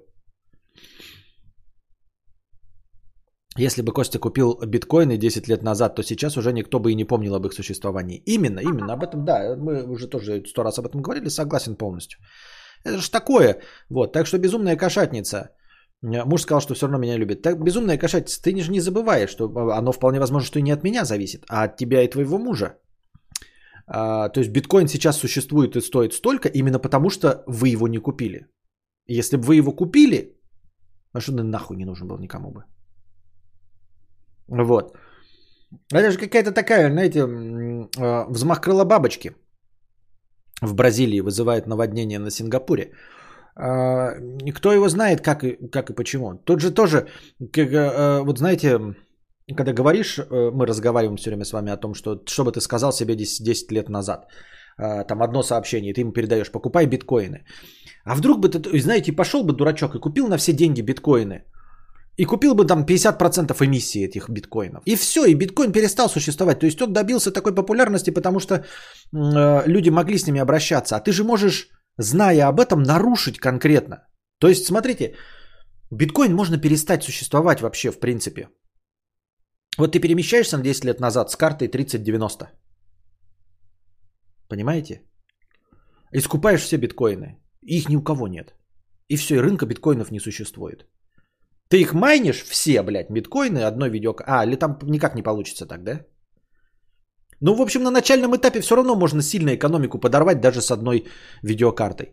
Если бы Костя купил биткоины 10 лет назад, то сейчас уже никто бы и не помнил об их существовании. Именно, именно, об этом, да, мы уже тоже сто раз об этом говорили, согласен полностью. Это же такое. Вот, так что безумная кошатница. Муж сказал, что все равно меня любит. Так, безумная кошатница, ты же не забываешь, что оно вполне возможно, что и не от меня зависит, а от тебя и твоего мужа. А, то есть биткоин сейчас существует и стоит столько, именно потому что вы его не купили. Если бы вы его купили, а что нахуй не нужен был никому бы. Вот. Это же какая-то такая, знаете, а, взмах крыла бабочки в Бразилии вызывает наводнение на Сингапуре. А, кто его знает, как и, как и почему. Тут же тоже, как, а, вот знаете, когда говоришь, мы разговариваем все время с вами о том, что что бы ты сказал себе 10, 10 лет назад. Там одно сообщение, ты ему передаешь, покупай биткоины. А вдруг бы ты, знаете, пошел бы дурачок и купил на все деньги биткоины – и купил бы там 50% эмиссии этих биткоинов. И все, и биткоин перестал существовать. То есть он добился такой популярности, потому что э, люди могли с ними обращаться. А ты же можешь, зная об этом, нарушить конкретно. То есть, смотрите, биткоин можно перестать существовать вообще в принципе. Вот ты перемещаешься на 10 лет назад с картой 3090. Понимаете? И скупаешь все биткоины. Их ни у кого нет. И все, и рынка биткоинов не существует. Ты их майнишь все, блядь, биткоины, одной видео... А, или там никак не получится так, да? Ну, в общем, на начальном этапе все равно можно сильно экономику подорвать даже с одной видеокартой.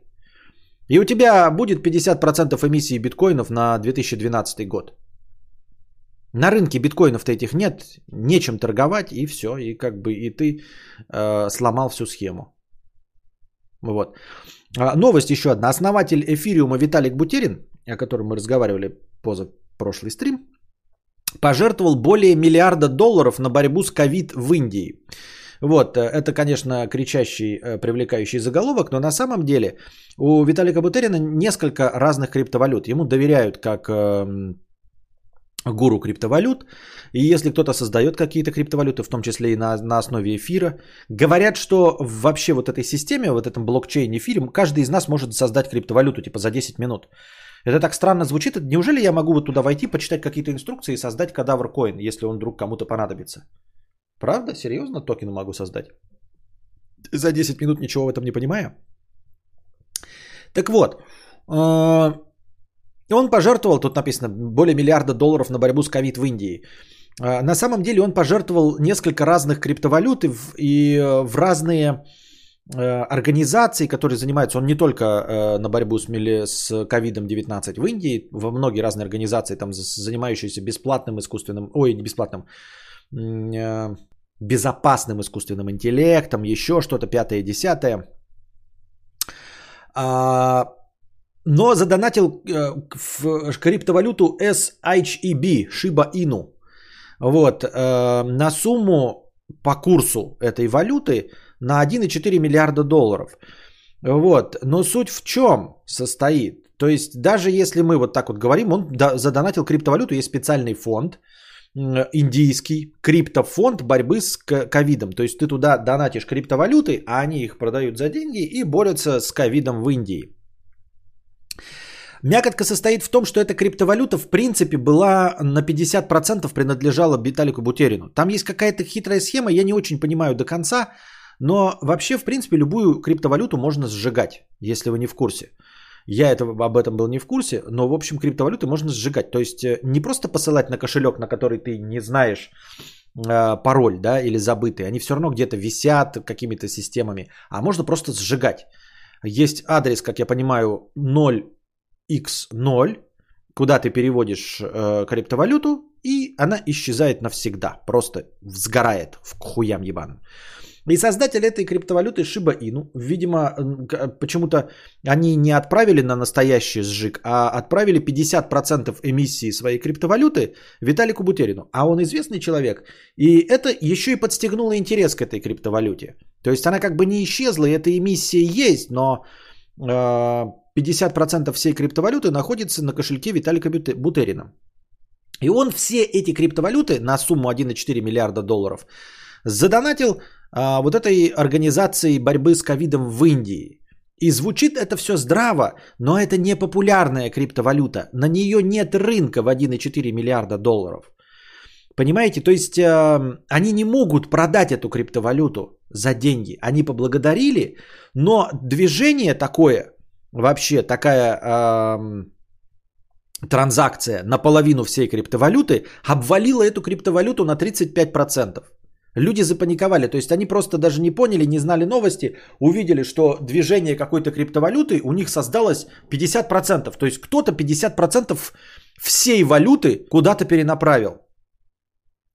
И у тебя будет 50% эмиссии биткоинов на 2012 год. На рынке биткоинов-то этих нет, нечем торговать, и все, и как бы и ты э, сломал всю схему. Вот. А, новость еще одна. Основатель эфириума Виталик Бутерин, о котором мы разговаривали поза прошлый стрим, пожертвовал более миллиарда долларов на борьбу с ковид в Индии. Вот, э, это, конечно, кричащий, э, привлекающий заголовок, но на самом деле у Виталика Бутерина несколько разных криптовалют. Ему доверяют как эм, гуру криптовалют. И если кто-то создает какие-то криптовалюты, в том числе и на, на основе эфира, говорят, что вообще вот этой системе, вот этом блокчейн эфире, каждый из нас может создать криптовалюту типа за 10 минут. Это так странно звучит. Неужели я могу вот туда войти, почитать какие-то инструкции и создать кадавр коин, если он вдруг кому-то понадобится? Правда? Серьезно? Токен могу создать? За 10 минут ничего в этом не понимаю? Так вот, э, он пожертвовал, тут написано, более миллиарда долларов на борьбу с ковид в Индии. Э, на самом деле он пожертвовал несколько разных криптовалют и э, в разные организаций, которые занимаются, он не только э, на борьбу с, с COVID-19 в Индии, во многие разные организации, там, занимающиеся бесплатным искусственным, ой, не бесплатным, э, безопасным искусственным интеллектом, еще что-то, пятое, десятое. А, но задонатил в криптовалюту SHEB, Shiba Inu. Вот, на сумму по курсу этой валюты на 1,4 миллиарда долларов. Вот. Но суть в чем состоит? То есть даже если мы вот так вот говорим, он задонатил криптовалюту, есть специальный фонд, индийский криптофонд борьбы с ковидом. То есть ты туда донатишь криптовалюты, а они их продают за деньги и борются с ковидом в Индии. Мякотка состоит в том, что эта криптовалюта в принципе была на 50% принадлежала Виталику Бутерину. Там есть какая-то хитрая схема, я не очень понимаю до конца, но вообще, в принципе, любую криптовалюту можно сжигать, если вы не в курсе. Я этого, об этом был не в курсе, но, в общем, криптовалюты можно сжигать. То есть э, не просто посылать на кошелек, на который ты не знаешь э, пароль, да, или забытый. Они все равно где-то висят какими-то системами. А можно просто сжигать. Есть адрес, как я понимаю, 0x0, куда ты переводишь э, криптовалюту, и она исчезает навсегда. Просто сгорает в хуям ебаным. И создатель этой криптовалюты Shiba Inu, видимо, почему-то они не отправили на настоящий сжиг, а отправили 50% эмиссии своей криптовалюты Виталику Бутерину. А он известный человек. И это еще и подстегнуло интерес к этой криптовалюте. То есть она как бы не исчезла, и эта эмиссия есть, но 50% всей криптовалюты находится на кошельке Виталика Бутерина. И он все эти криптовалюты на сумму 1,4 миллиарда долларов задонатил а, вот этой организации борьбы с ковидом в Индии. И звучит это все здраво, но это не популярная криптовалюта. На нее нет рынка в 1,4 миллиарда долларов. Понимаете, то есть э, они не могут продать эту криптовалюту за деньги. Они поблагодарили, но движение такое, вообще такая э, транзакция наполовину всей криптовалюты обвалила эту криптовалюту на 35%. Люди запаниковали, то есть они просто даже не поняли, не знали новости, увидели, что движение какой-то криптовалюты у них создалось 50%. То есть кто-то 50% всей валюты куда-то перенаправил.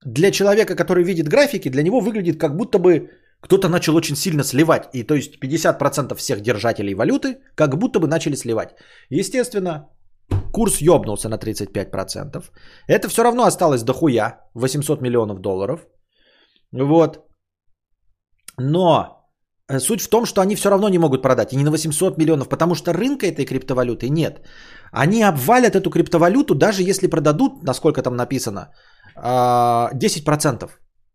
Для человека, который видит графики, для него выглядит как будто бы кто-то начал очень сильно сливать. И то есть 50% всех держателей валюты как будто бы начали сливать. Естественно, курс ёбнулся на 35%. Это все равно осталось дохуя, 800 миллионов долларов. Вот. Но э, суть в том, что они все равно не могут продать. И не на 800 миллионов, потому что рынка этой криптовалюты нет. Они обвалят эту криптовалюту, даже если продадут, насколько там написано, 10%. А,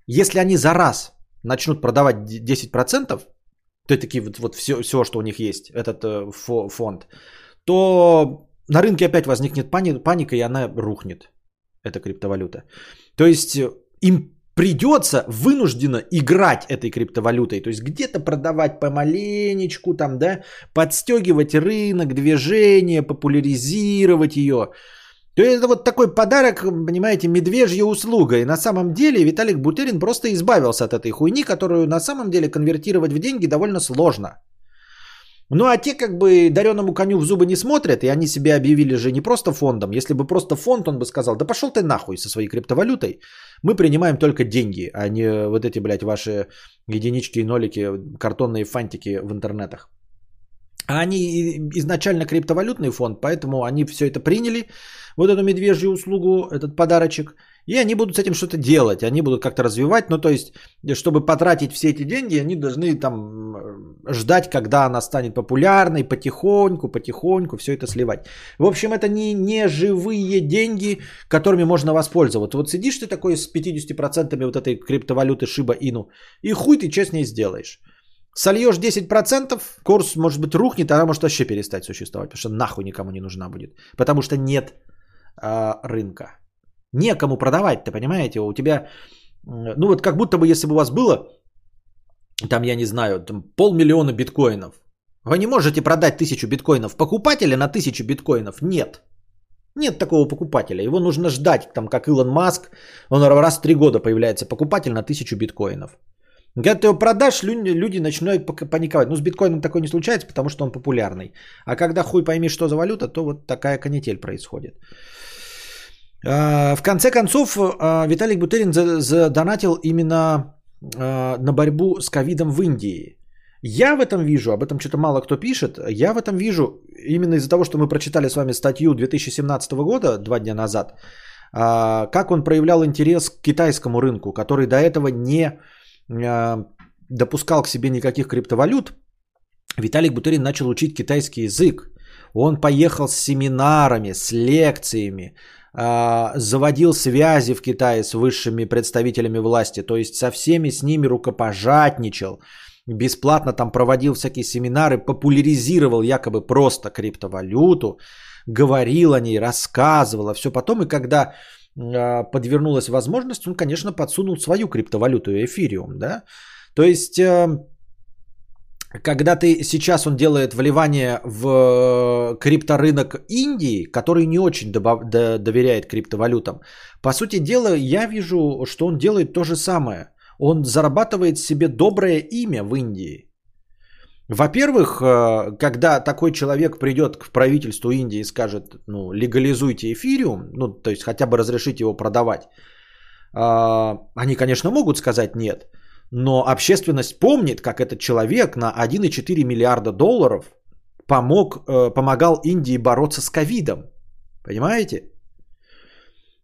если они за раз начнут продавать 10%, то такие вот, вот все, все, что у них есть, этот э, фонд, то на рынке опять возникнет паника, и она рухнет, эта криптовалюта. То есть э, им придется вынужденно играть этой криптовалютой. То есть где-то продавать помаленечку, там, да, подстегивать рынок, движение, популяризировать ее. То есть это вот такой подарок, понимаете, медвежья услуга. И на самом деле Виталик Бутерин просто избавился от этой хуйни, которую на самом деле конвертировать в деньги довольно сложно. Ну а те как бы дареному коню в зубы не смотрят, и они себя объявили же не просто фондом. Если бы просто фонд, он бы сказал, да пошел ты нахуй со своей криптовалютой. Мы принимаем только деньги, а не вот эти, блядь, ваши единички и нолики, картонные фантики в интернетах. А они изначально криптовалютный фонд, поэтому они все это приняли, вот эту медвежью услугу, этот подарочек, и они будут с этим что-то делать, они будут как-то развивать, ну то есть, чтобы потратить все эти деньги, они должны там ждать, когда она станет популярной, потихоньку, потихоньку все это сливать. В общем, это не, не живые деньги, которыми можно воспользоваться. Вот сидишь ты такой с 50% вот этой криптовалюты Шиба Ину, и хуй ты что ней сделаешь? Сольешь 10%, курс, может быть, рухнет, она может вообще перестать существовать, потому что нахуй никому не нужна будет. Потому что нет э, рынка. Некому продавать, ты понимаете? У тебя, ну вот как будто бы, если бы у вас было, там, я не знаю, там полмиллиона биткоинов. Вы не можете продать тысячу биткоинов. Покупателя на тысячу биткоинов нет. Нет такого покупателя. Его нужно ждать, там, как Илон Маск. Он раз в три года появляется покупатель на тысячу биткоинов. Когда ты его продашь, люди начинают паниковать. Ну, с биткоином такое не случается, потому что он популярный. А когда хуй пойми, что за валюта, то вот такая канитель происходит. А, в конце концов, а, Виталий Бутерин задонатил именно а, на борьбу с ковидом в Индии. Я в этом вижу, об этом что-то мало кто пишет, я в этом вижу именно из-за того, что мы прочитали с вами статью 2017 года, два дня назад, как он проявлял интерес к китайскому рынку, который до этого не допускал к себе никаких криптовалют, Виталик Бутерин начал учить китайский язык. Он поехал с семинарами, с лекциями, заводил связи в Китае с высшими представителями власти, то есть со всеми с ними рукопожатничал, бесплатно там проводил всякие семинары, популяризировал якобы просто криптовалюту, говорил о ней, рассказывал, а все потом, и когда а, подвернулась возможность, он, конечно, подсунул свою криптовалюту, эфириум, да. То есть, э, когда ты сейчас он делает вливание в крипторынок Индии, который не очень добав, доверяет криптовалютам, по сути дела, я вижу, что он делает то же самое. Он зарабатывает себе доброе имя в Индии. Во-первых, э, когда такой человек придет к правительству Индии и скажет, ну, легализуйте эфириум, ну, то есть хотя бы разрешите его продавать, э, они, конечно, могут сказать нет, но общественность помнит, как этот человек на 1,4 миллиарда долларов помог, э, помогал Индии бороться с ковидом. Понимаете?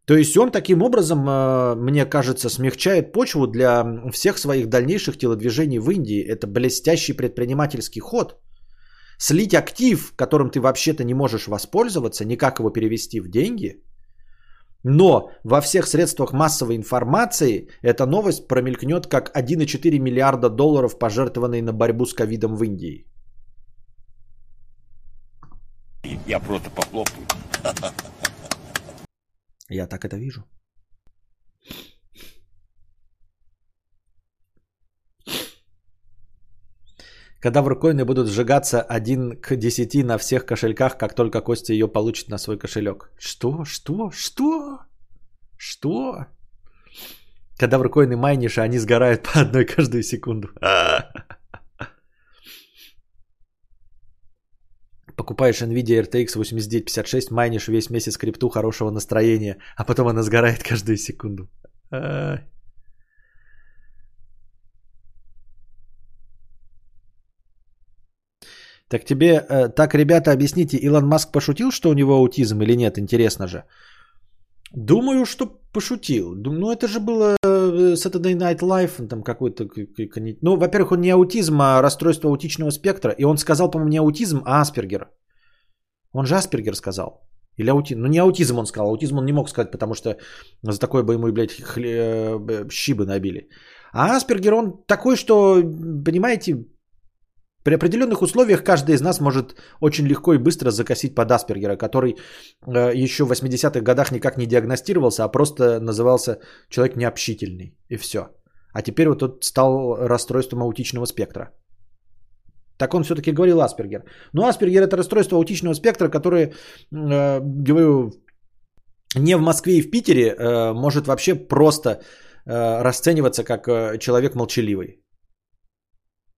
То есть он таким образом, э, мне кажется, смягчает почву для всех своих дальнейших телодвижений в Индии. Это блестящий предпринимательский ход. Слить актив, которым ты вообще-то не можешь воспользоваться, никак его перевести в деньги, Но во всех средствах массовой информации эта новость промелькнет как 1,4 миллиарда долларов, пожертвованные на борьбу с ковидом в Индии. Я просто похлопаю. Я так это вижу. Когда врукоины будут сжигаться 1 к 10 на всех кошельках, как только Костя ее получит на свой кошелек. Что? Что? Что? Что? Когда врукоины майнишь, а они сгорают *laughs* по одной каждую секунду. Покупаешь NVIDIA RTX 8956, майнишь весь месяц крипту хорошего настроения, а потом она сгорает каждую секунду. Так тебе, э, так, ребята, объясните, Илон Маск пошутил, что у него аутизм или нет? Интересно же. Думаю, что пошутил. Ну, это же было э, Saturday Night Live, там какой-то... Ну, во-первых, он не аутизм, а расстройство аутичного спектра. И он сказал, по-моему, не аутизм, а Аспергер. Он же Аспергер сказал. Или аутизм. Ну, не аутизм он сказал. Аутизм он не мог сказать, потому что за такое бы ему, блядь, хле... Э, щи набили. А Аспергер, он такой, что, понимаете, при определенных условиях каждый из нас может очень легко и быстро закосить под Аспергера, который э, еще в 80-х годах никак не диагностировался, а просто назывался человек необщительный. И все. А теперь вот тут стал расстройством аутичного спектра. Так он все-таки говорил Аспергер. Но Аспергер это расстройство аутичного спектра, которое, э, говорю, не в Москве и в Питере э, может вообще просто э, расцениваться как э, человек молчаливый.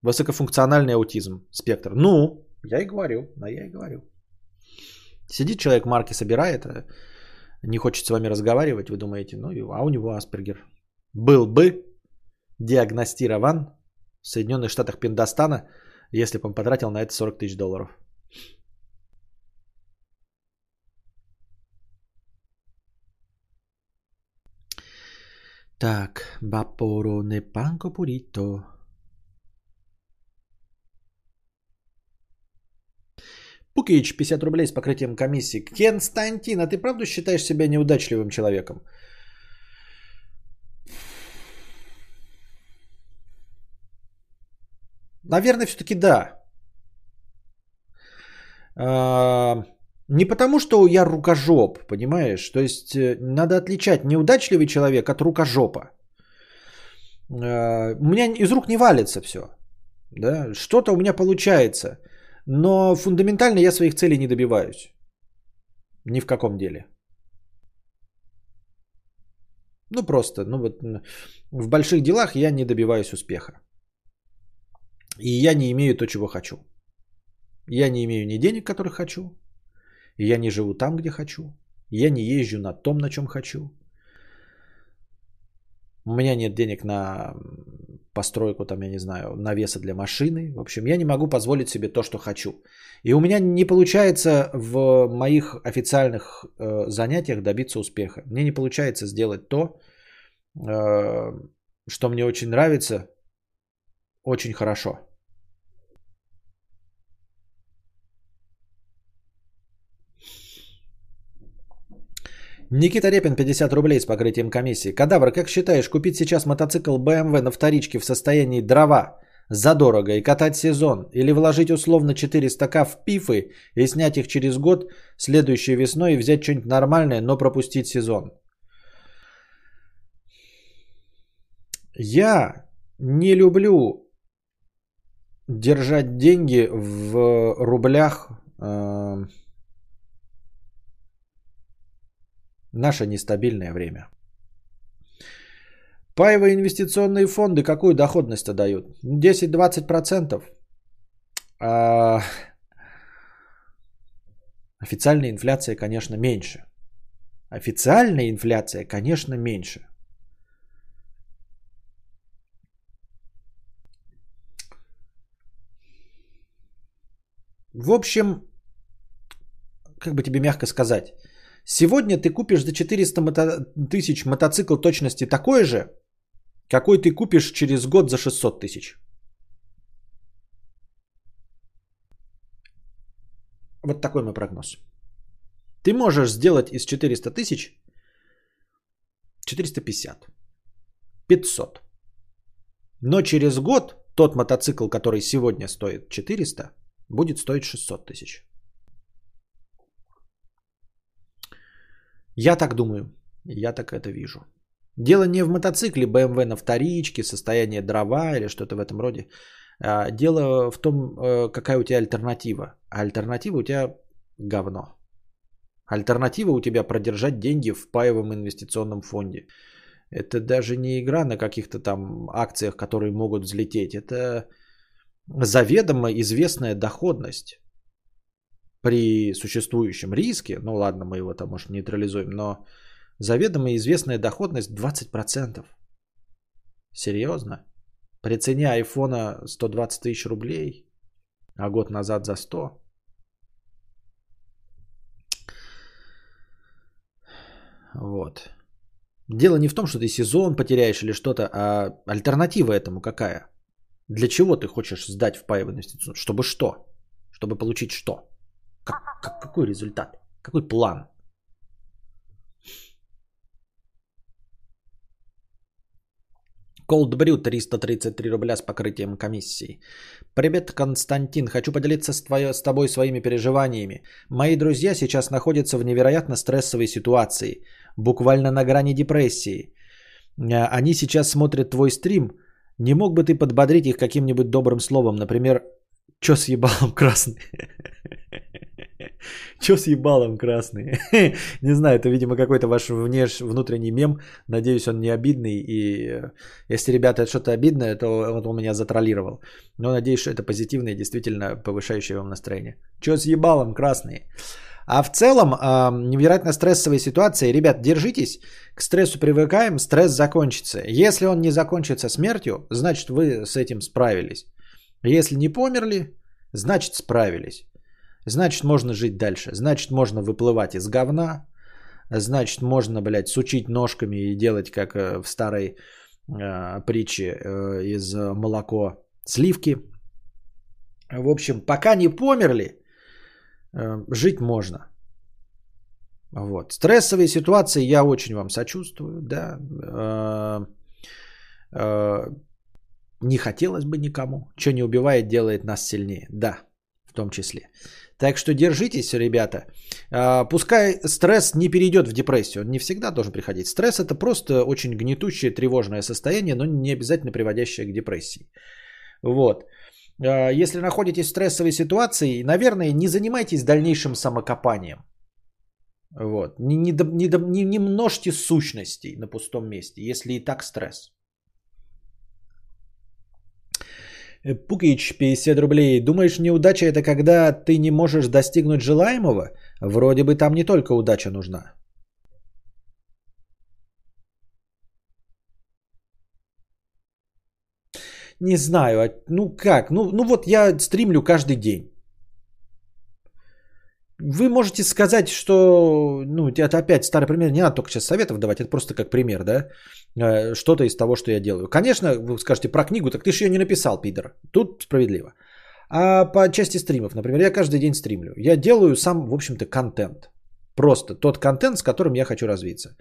Высокофункциональный аутизм, спектр. Ну, я и говорю, да я и говорю. Сидит человек, марки собирает, а не хочет с вами разговаривать, вы думаете, ну, а у него Аспергер. Был бы диагностирован в Соединенных Штатах Пиндостана, если бы он потратил на это 40 тысяч долларов. Так, бапоро не панко пурито. Пукич, 50 рублей с покрытием комиссии. Константин, а ты правда считаешь себя неудачливым человеком? Наверное, все-таки да. А, не потому, что я рукожоп, понимаешь? То есть э, надо отличать неудачливый человек от рукожопа. А, у меня из рук не валится все. Да? Что-то у меня получается. Но фундаментально я своих целей не добиваюсь. Ни в каком деле. Ну просто, ну вот в больших делах я не добиваюсь успеха. И я не имею то, чего хочу. Я не имею ни денег, которых хочу. Я не живу там, где хочу. Я не езжу на том, на чем хочу. У меня нет денег на постройку, там, я не знаю, навеса для машины. В общем, я не могу позволить себе то, что хочу. И у меня не получается в моих официальных э, занятиях добиться успеха. Мне не получается сделать то, э, что мне очень нравится, очень хорошо. Никита Репин, 50 рублей с покрытием комиссии. Кадавр, как считаешь, купить сейчас мотоцикл BMW на вторичке в состоянии дрова задорого и катать сезон? Или вложить условно 400к в пифы и снять их через год следующей весной и взять что-нибудь нормальное, но пропустить сезон? Я не люблю держать деньги в рублях э, Наше нестабильное время. Паевые инвестиционные фонды какую доходность дают? 10-20%. А... Официальная инфляция, конечно, меньше. Официальная инфляция, конечно, меньше. В общем, как бы тебе мягко сказать, Сегодня ты купишь за 400 мото- тысяч мотоцикл точности такой же, какой ты купишь через год за 600 тысяч. Вот такой мой прогноз. Ты можешь сделать из 400 тысяч 450. 500. Но через год тот мотоцикл, который сегодня стоит 400, будет стоить 600 тысяч. Я так думаю. Я так это вижу. Дело не в мотоцикле BMW на вторичке, состояние дрова или что-то в этом роде. А, дело в том, э, какая у тебя альтернатива. А альтернатива у тебя говно. Альтернатива у тебя продержать деньги в паевом инвестиционном фонде. Это даже не игра на каких-то там акциях, которые могут взлететь. Это заведомо известная доходность при существующем риске. Ну ладно, мы его там, может, нейтрализуем, но заведомо известная доходность 20%. Серьезно? При цене айфона 120 тысяч рублей, а год назад за 100. Вот. Дело не в том, что ты сезон потеряешь или что-то, а альтернатива этому какая? Для чего ты хочешь сдать в паевый инвестицию? Чтобы что? Чтобы получить что? Как, как, какой результат? Какой план? Cold Brew 333 рубля с покрытием комиссии. Привет, Константин. Хочу поделиться с, твое, с тобой своими переживаниями. Мои друзья сейчас находятся в невероятно стрессовой ситуации. Буквально на грани депрессии. Э, они сейчас смотрят твой стрим. Не мог бы ты подбодрить их каким-нибудь добрым словом? Например, чё ебалом *laughs* красный? *laughs* Чё с ебалом красный? *laughs* не знаю, это, видимо, какой-то ваш внеш... внутренний мем. Надеюсь, он не обидный. И э, если, ребята, это что-то обидное, то вот он меня затроллировал. Но надеюсь, что это позитивное, действительно повышающее вам настроение. Чё с ебалом красный? А в целом, э, невероятно стрессовая ситуация. Ребят, держитесь, к стрессу привыкаем, стресс закончится. Если он не закончится смертью, значит вы с этим справились. Если не померли, значит справились. Значит, можно жить дальше. Значит, можно выплывать из говна. Значит, можно, блядь, сучить ножками и делать, как э, в старой э, притче э, из молоко сливки. В общем, пока не померли, э, жить можно. Вот. Стрессовые ситуации я очень вам сочувствую, да. Э, э, не хотелось бы никому. Что не убивает, делает нас сильнее. Да, в том числе. Так что держитесь, ребята. А, пускай стресс не перейдет в депрессию. Он не всегда должен приходить. Стресс это просто очень гнетущее, тревожное состояние, но не обязательно приводящее к депрессии. Вот. А, если находитесь в стрессовой ситуации, наверное, не занимайтесь дальнейшим самокопанием. Вот. Не, не, не, не, не множьте сущностей на пустом месте, если и так стресс. Э, Пукич, 50 рублей. Думаешь, неудача это когда ты не можешь достигнуть желаемого? Вроде бы там не только удача нужна. Не знаю, а, ну как? Ну, ну вот я стримлю каждый день. Вы можете сказать, что, ну, это опять старый пример, не надо только сейчас советов давать, это просто как пример, да, э, что-то из того, что я делаю. Конечно, вы скажете про книгу, так ты же ее не написал, пидор. Тут справедливо. А по части стримов, например, я каждый день стримлю. Я делаю сам, в общем-то, контент. Просто тот контент, с которым я хочу развиться.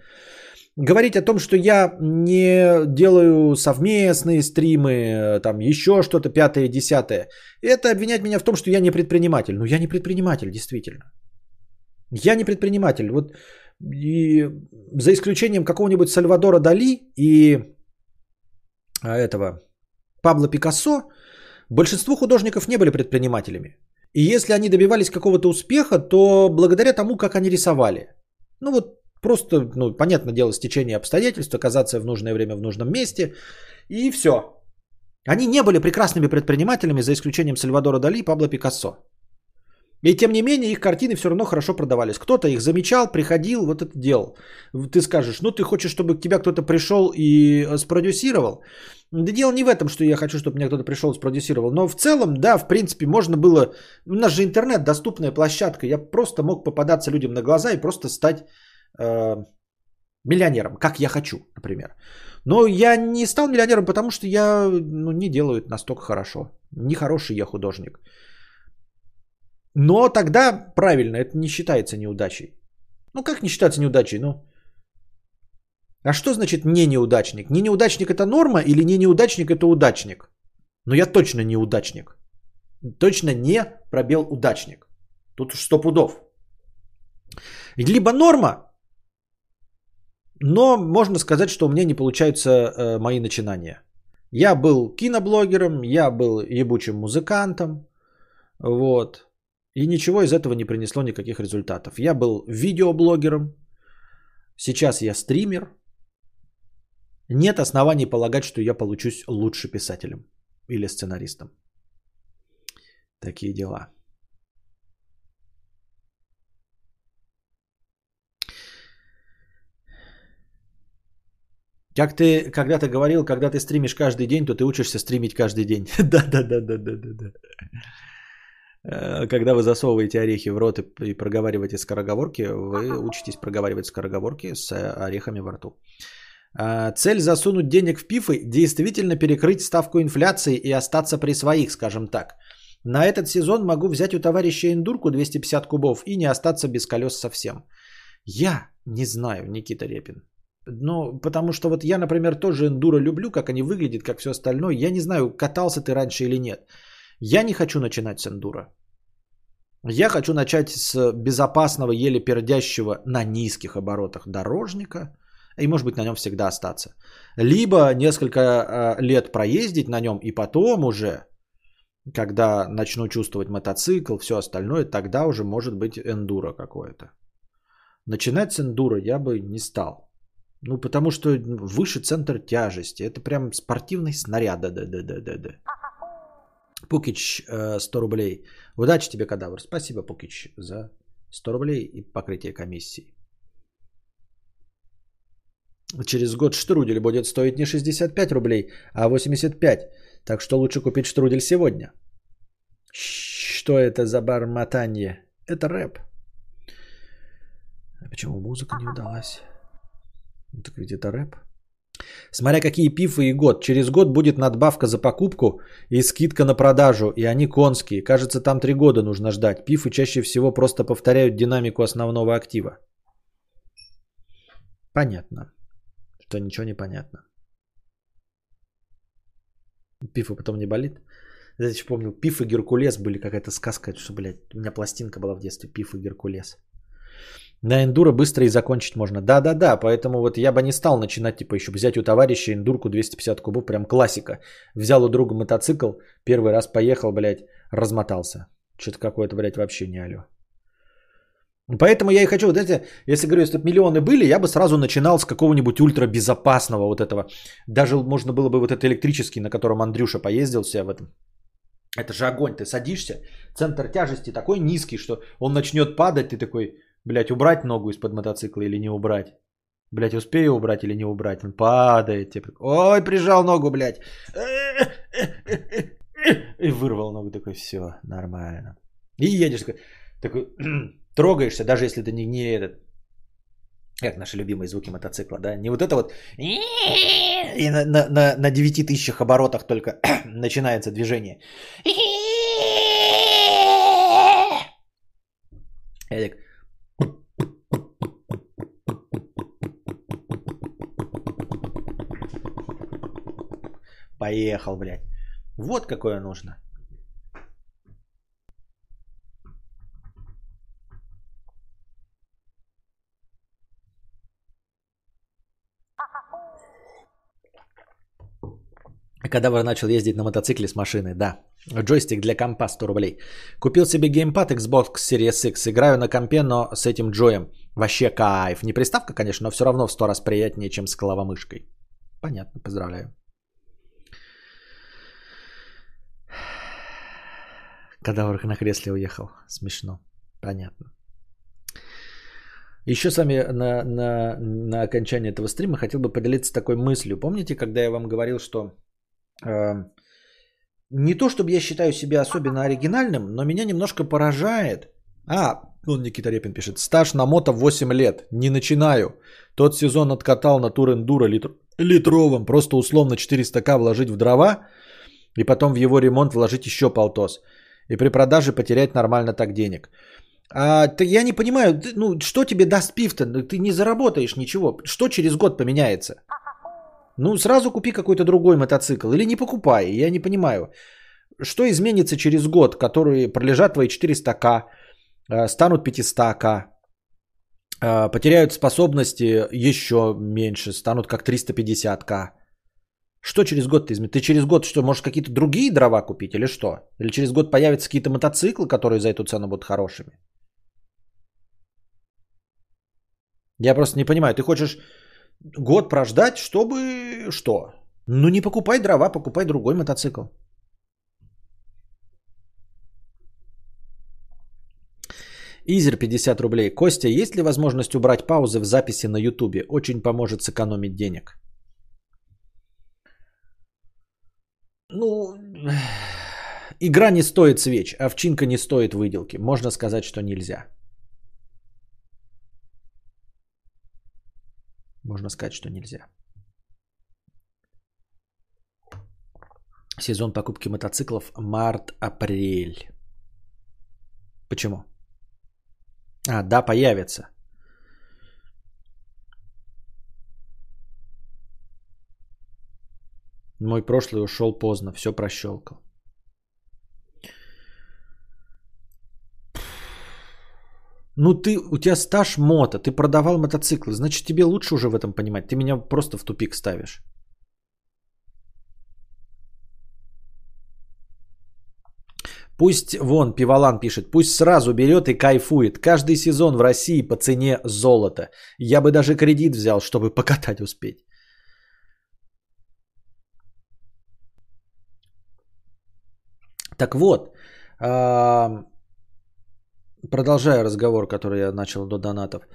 Говорить о том, что я не делаю совместные стримы, там еще что-то пятое, десятое, это обвинять меня в том, что я не предприниматель. Ну, я не предприниматель, действительно. Я не предприниматель. Вот и за исключением какого-нибудь Сальвадора Дали и а, этого Пабло Пикассо, большинство художников не были предпринимателями. И если они добивались какого-то успеха, то благодаря тому, как они рисовали. Ну вот Просто, ну, понятное дело, стечение обстоятельств, оказаться в нужное время в нужном месте. И все. Они не были прекрасными предпринимателями, за исключением Сальвадора Дали и Пабло Пикассо. И тем не менее, их картины все равно хорошо продавались. Кто-то их замечал, приходил, вот это делал. Ты скажешь, ну ты хочешь, чтобы к тебя кто-то пришел и э, спродюсировал? Да дело не в этом, что я хочу, чтобы меня кто-то пришел и спродюсировал. Но в целом, да, в принципе, можно было... У нас же интернет, доступная площадка. Я просто мог попадаться людям на глаза и просто стать э, миллионером, как я хочу, например. Но я не стал миллионером, потому что я ну, не делаю это настолько хорошо. Не хороший я художник. Но тогда правильно, это не считается неудачей. Ну как не считается неудачей? Ну, А что значит не неудачник? Не неудачник это норма или не неудачник это удачник? Но я точно неудачник. Точно не пробел удачник. Тут уж сто пудов. Либо норма, но можно сказать, что у меня не получаются э, мои начинания. Я был киноблогером, я был ебучим музыкантом, вот. И ничего из этого не принесло никаких результатов. Я был видеоблогером, сейчас я стример. Нет оснований полагать, что я получусь лучше писателем или сценаристом. Такие дела. Как ты когда-то говорил, когда ты стримишь каждый день, то ты учишься стримить каждый день. *laughs* Да-да-да-да-да-да. Э, когда вы засовываете орехи в рот и проговариваете скороговорки, вы учитесь проговаривать скороговорки с орехами во рту. А, цель засунуть денег в пифы действительно перекрыть ставку инфляции и остаться при своих, скажем так. На этот сезон могу взять у товарища эндурку 250 кубов и не остаться без колес совсем. Я не знаю, Никита Репин. Ну, потому что вот я, например, тоже эндуро люблю, как они выглядят, как все остальное. Я не знаю, катался ты раньше или нет. Я не хочу начинать с эндуро. Я хочу начать с безопасного, еле пердящего на низких оборотах дорожника и, может быть, на нем всегда остаться. Либо несколько э, лет проездить на нем и потом уже, когда начну чувствовать мотоцикл, все остальное, тогда уже может быть эндуро какое-то. Начинать с эндуро я бы не стал. Ну, потому что выше центр тяжести. Это прям спортивный снаряд. Да, да, да, да, да, да. Пукич 100 э, рублей. Удачи тебе, кадавр. Спасибо, Пукич, за 100 рублей и покрытие комиссии. Через год штрудель будет стоить не 65 рублей, а 85. Так что лучше купить штрудель сегодня. Что это за бормотание? Это рэп. А почему музыка не удалась? Так ведь это рэп. Смотря какие пифы и год. Через год будет надбавка за покупку и скидка на продажу. И они конские. Кажется, там три года нужно ждать. Пифы чаще всего просто повторяют динамику основного актива. Понятно. Что ничего не понятно. Пифа потом не болит. Я еще помню, Пиф и Геркулес были какая-то сказка, что, блядь, у меня пластинка была в детстве, Пиф и Геркулес. На эндуро быстро и закончить можно. Да-да-да, поэтому вот я бы не стал начинать, типа, еще взять у товарища эндурку 250 кубов, прям классика. Взял у друга мотоцикл, первый раз поехал, блядь, размотался. Что-то какое-то, блядь, вообще не алё. Поэтому я и хочу, вот эти, если говорю, если бы миллионы были, я бы сразу начинал с какого-нибудь ультрабезопасного вот этого. Даже можно было бы вот этот электрический, на котором Андрюша поездил себя в этом. Это же огонь, ты садишься, центр тяжести такой низкий, что он начнет падать, ты такой, Блять, убрать ногу из-под мотоцикла или не убрать? Блять, успею убрать или не убрать? Он падает. Типа, Ой, прижал ногу, блядь. И вырвал ногу. Такой, все, нормально. И едешь такой, такой *clears throat* трогаешься, даже если ты не, не этот, как наши любимые звуки мотоцикла, да, не вот это вот, и на, на, на, на 9 тысячах оборотах только *clears throat* начинается движение. Я Поехал, блядь. Вот какое нужно. Когда вы начал ездить на мотоцикле с машины, да. Джойстик для компа 100 рублей. Купил себе геймпад Xbox Series X. Играю на компе, но с этим джоем. Вообще кайф. Не приставка, конечно, но все равно в сто раз приятнее, чем с головомышкой. Понятно, поздравляю. Кадавр на кресле уехал. Смешно. Понятно. Еще с вами на, на, на окончание этого стрима хотел бы поделиться такой мыслью. Помните, когда я вам говорил, что э, не то, чтобы я считаю себя особенно оригинальным, но меня немножко поражает. А, он Никита Репин пишет. Стаж на мото 8 лет. Не начинаю. Тот сезон откатал на тур эндуро литр, литровым. Просто условно 400к вложить в дрова и потом в его ремонт вложить еще полтос и при продаже потерять нормально так денег. А, ты, я не понимаю, ты, ну что тебе даст пив-то? Ну, ты не заработаешь ничего. Что через год поменяется? Ну сразу купи какой-то другой мотоцикл или не покупай. Я не понимаю. Что изменится через год, которые пролежат твои 400к, э, станут 500к, э, потеряют способности еще меньше, станут как 350к. Что через год ты изменишь? Ты через год что, можешь какие-то другие дрова купить или что? Или через год появятся какие-то мотоциклы, которые за эту цену будут хорошими? Я просто не понимаю. Ты хочешь год прождать, чтобы что? Ну не покупай дрова, покупай другой мотоцикл. Изер 50 рублей. Костя, есть ли возможность убрать паузы в записи на ютубе? Очень поможет сэкономить денег. Ну, игра не стоит свеч, овчинка не стоит выделки. Можно сказать, что нельзя. Можно сказать, что нельзя. Сезон покупки мотоциклов март-апрель. Почему? А, да, появится. Мой прошлый ушел поздно, все прощелкал. Ну ты, у тебя стаж мото, ты продавал мотоциклы, значит тебе лучше уже в этом понимать. Ты меня просто в тупик ставишь. Пусть, вон, Пивалан пишет, пусть сразу берет и кайфует. Каждый сезон в России по цене золота. Я бы даже кредит взял, чтобы покатать успеть. Так вот, продолжая разговор, который я начал до донатов.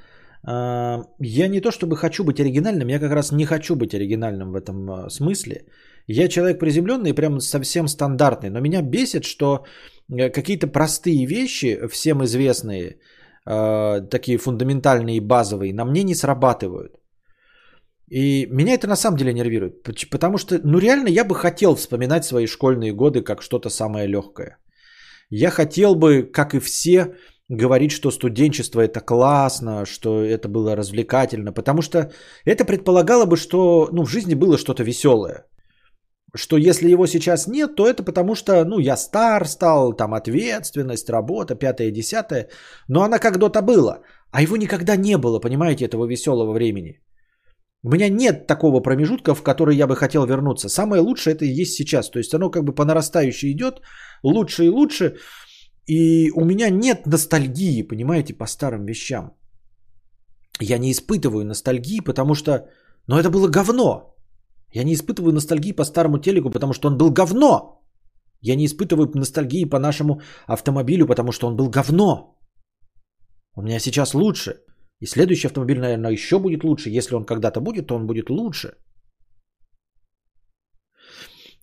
Я не то чтобы хочу быть оригинальным, я как раз не хочу быть оригинальным в этом а, смысле. Я человек приземленный, прям совсем стандартный, но меня бесит, что э, какие-то простые вещи, всем известные, а, такие фундаментальные и базовые, на мне не срабатывают. И меня это на самом деле нервирует, потому что, ну реально, я бы хотел вспоминать свои школьные годы как что-то самое легкое. Я хотел бы, как и все, говорить, что студенчество это классно, что это было развлекательно, потому что это предполагало бы, что ну, в жизни было что-то веселое. Что если его сейчас нет, то это потому что, ну, я стар стал, там ответственность, работа, пятое, десятое, но она когда-то была, а его никогда не было, понимаете, этого веселого времени. У меня нет такого промежутка, в который я бы хотел вернуться. Самое лучшее это и есть сейчас. То есть оно как бы по нарастающей идет, лучше и лучше. И у меня нет ностальгии, понимаете, по старым вещам. Я не испытываю ностальгии, потому что... Но это было говно. Я не испытываю ностальгии по старому телеку, потому что он был говно. Я не испытываю ностальгии по нашему автомобилю, потому что он был говно. У меня сейчас лучше. И следующий автомобиль, наверное, еще будет лучше. Если он когда-то будет, то он будет лучше.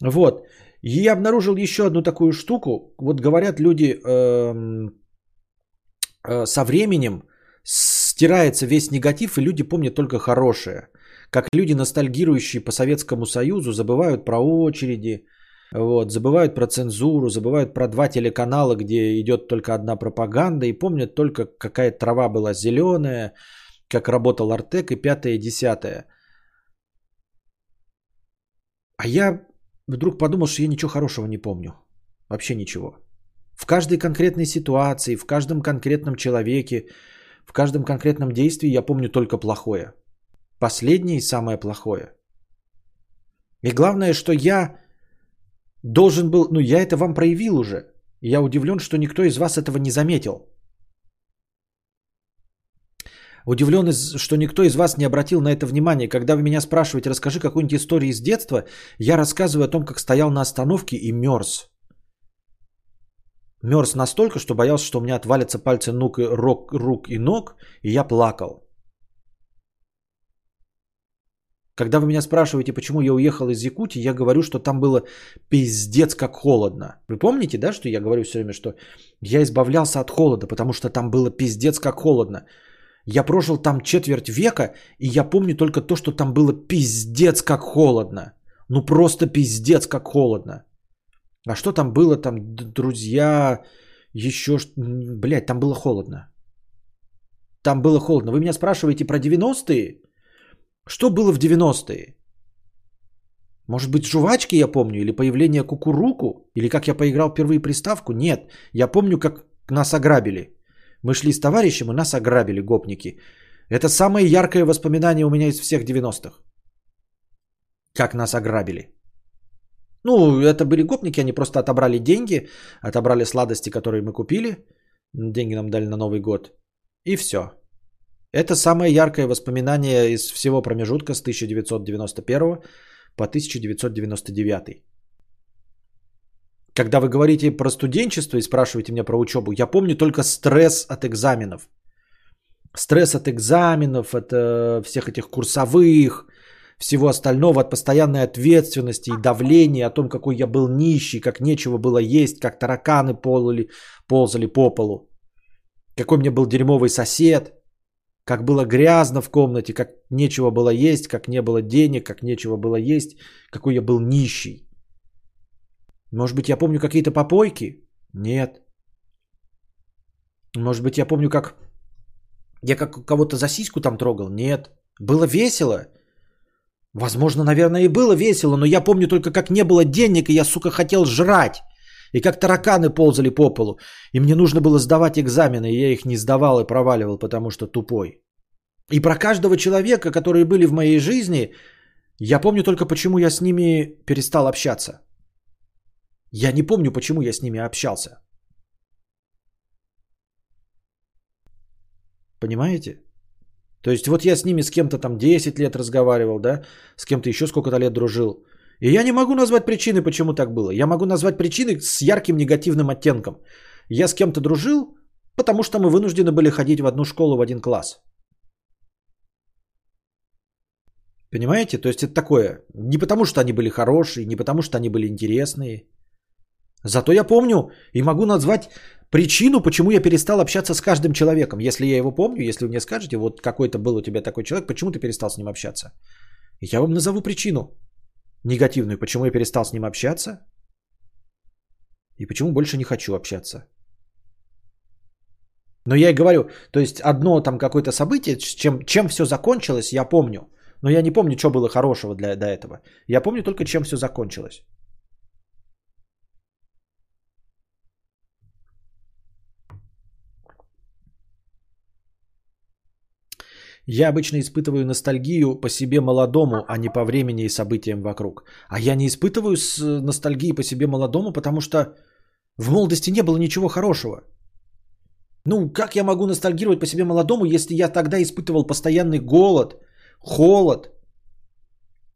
Вот. И я обнаружил еще одну такую штуку. Вот говорят люди, э, э, со временем стирается весь негатив, и люди помнят только хорошее. Как люди, ностальгирующие по Советскому Союзу, забывают про очереди, вот, забывают про цензуру, забывают про два телеканала, где идет только одна пропаганда, и помнят только, какая трава была зеленая, как работал Артек и пятое и десятое. А я вдруг подумал, что я ничего хорошего не помню. Вообще ничего. В каждой конкретной ситуации, в каждом конкретном человеке, в каждом конкретном действии я помню только плохое. Последнее и самое плохое. И главное, что я должен был, ну я это вам проявил уже. Я удивлен, что никто из вас этого не заметил. Удивлен, что никто из вас не обратил на это внимание. Когда вы меня спрашиваете, расскажи какую-нибудь историю из детства, я рассказываю о том, как стоял на остановке и мерз. Мерз настолько, что боялся, что у меня отвалятся пальцы ног, рук, рук и ног, и я плакал. Когда вы меня спрашиваете, почему я уехал из Якутии, я говорю, что там было пиздец как холодно. Вы помните, да, что я говорю все время, что я избавлялся от холода, потому что там было пиздец как холодно. Я прожил там четверть века, и я помню только то, что там было пиздец как холодно. Ну просто пиздец как холодно. А что там было там, друзья, еще... Блядь, там было холодно. Там было холодно. Вы меня спрашиваете про 90-е? Что было в 90-е? Может быть, жвачки я помню? Или появление кукуруку? Или как я поиграл впервые приставку? Нет. Я помню, как нас ограбили. Мы шли с товарищем, и нас ограбили гопники. Это самое яркое воспоминание у меня из всех 90-х. Как нас ограбили. Ну, это были гопники, они просто отобрали деньги, отобрали сладости, которые мы купили. Деньги нам дали на Новый год. И все. Это самое яркое воспоминание из всего промежутка с 1991 по 1999. Когда вы говорите про студенчество и спрашиваете меня про учебу, я помню только стресс от экзаменов. Стресс от экзаменов, от э, всех этих курсовых, всего остального, от постоянной ответственности и давления, о том, какой я был нищий, как нечего было есть, как тараканы ползали, ползали по полу, какой мне был дерьмовый сосед, как было грязно в комнате, как нечего было есть, как не было денег, как нечего было есть, какой я был нищий. Может быть, я помню какие-то попойки? Нет. Может быть, я помню, как я как кого-то за сиську там трогал? Нет. Было весело? Возможно, наверное, и было весело, но я помню только, как не было денег, и я, сука, хотел жрать. И как тараканы ползали по полу. И мне нужно было сдавать экзамены, и я их не сдавал и проваливал, потому что тупой. И про каждого человека, которые были в моей жизни, я помню только, почему я с ними перестал общаться. Я не помню, почему я с ними общался. Понимаете? То есть вот я с ними с кем-то там 10 лет разговаривал, да, с кем-то еще сколько-то лет дружил. И я не могу назвать причины, почему так было. Я могу назвать причины с ярким негативным оттенком. Я с кем-то дружил, потому что мы вынуждены были ходить в одну школу, в один класс. Понимаете? То есть это такое. Не потому что они были хорошие, не потому что они были интересные. Зато я помню и могу назвать причину, почему я перестал общаться с каждым человеком. Если я его помню, если вы мне скажете, вот какой-то был у тебя такой человек, почему ты перестал с ним общаться? Я вам назову причину негативную, почему я перестал с ним общаться и почему больше не хочу общаться. Но я и говорю, то есть одно там какое-то событие, чем, чем все закончилось, я помню. Но я не помню, что было хорошего для, до этого. Я помню только, чем все закончилось. Я обычно испытываю ностальгию по себе молодому, а не по времени и событиям вокруг. А я не испытываю э, ностальгии по себе молодому, потому что в молодости не было ничего хорошего. Ну, как я могу ностальгировать по себе молодому, если я тогда испытывал постоянный голод, холод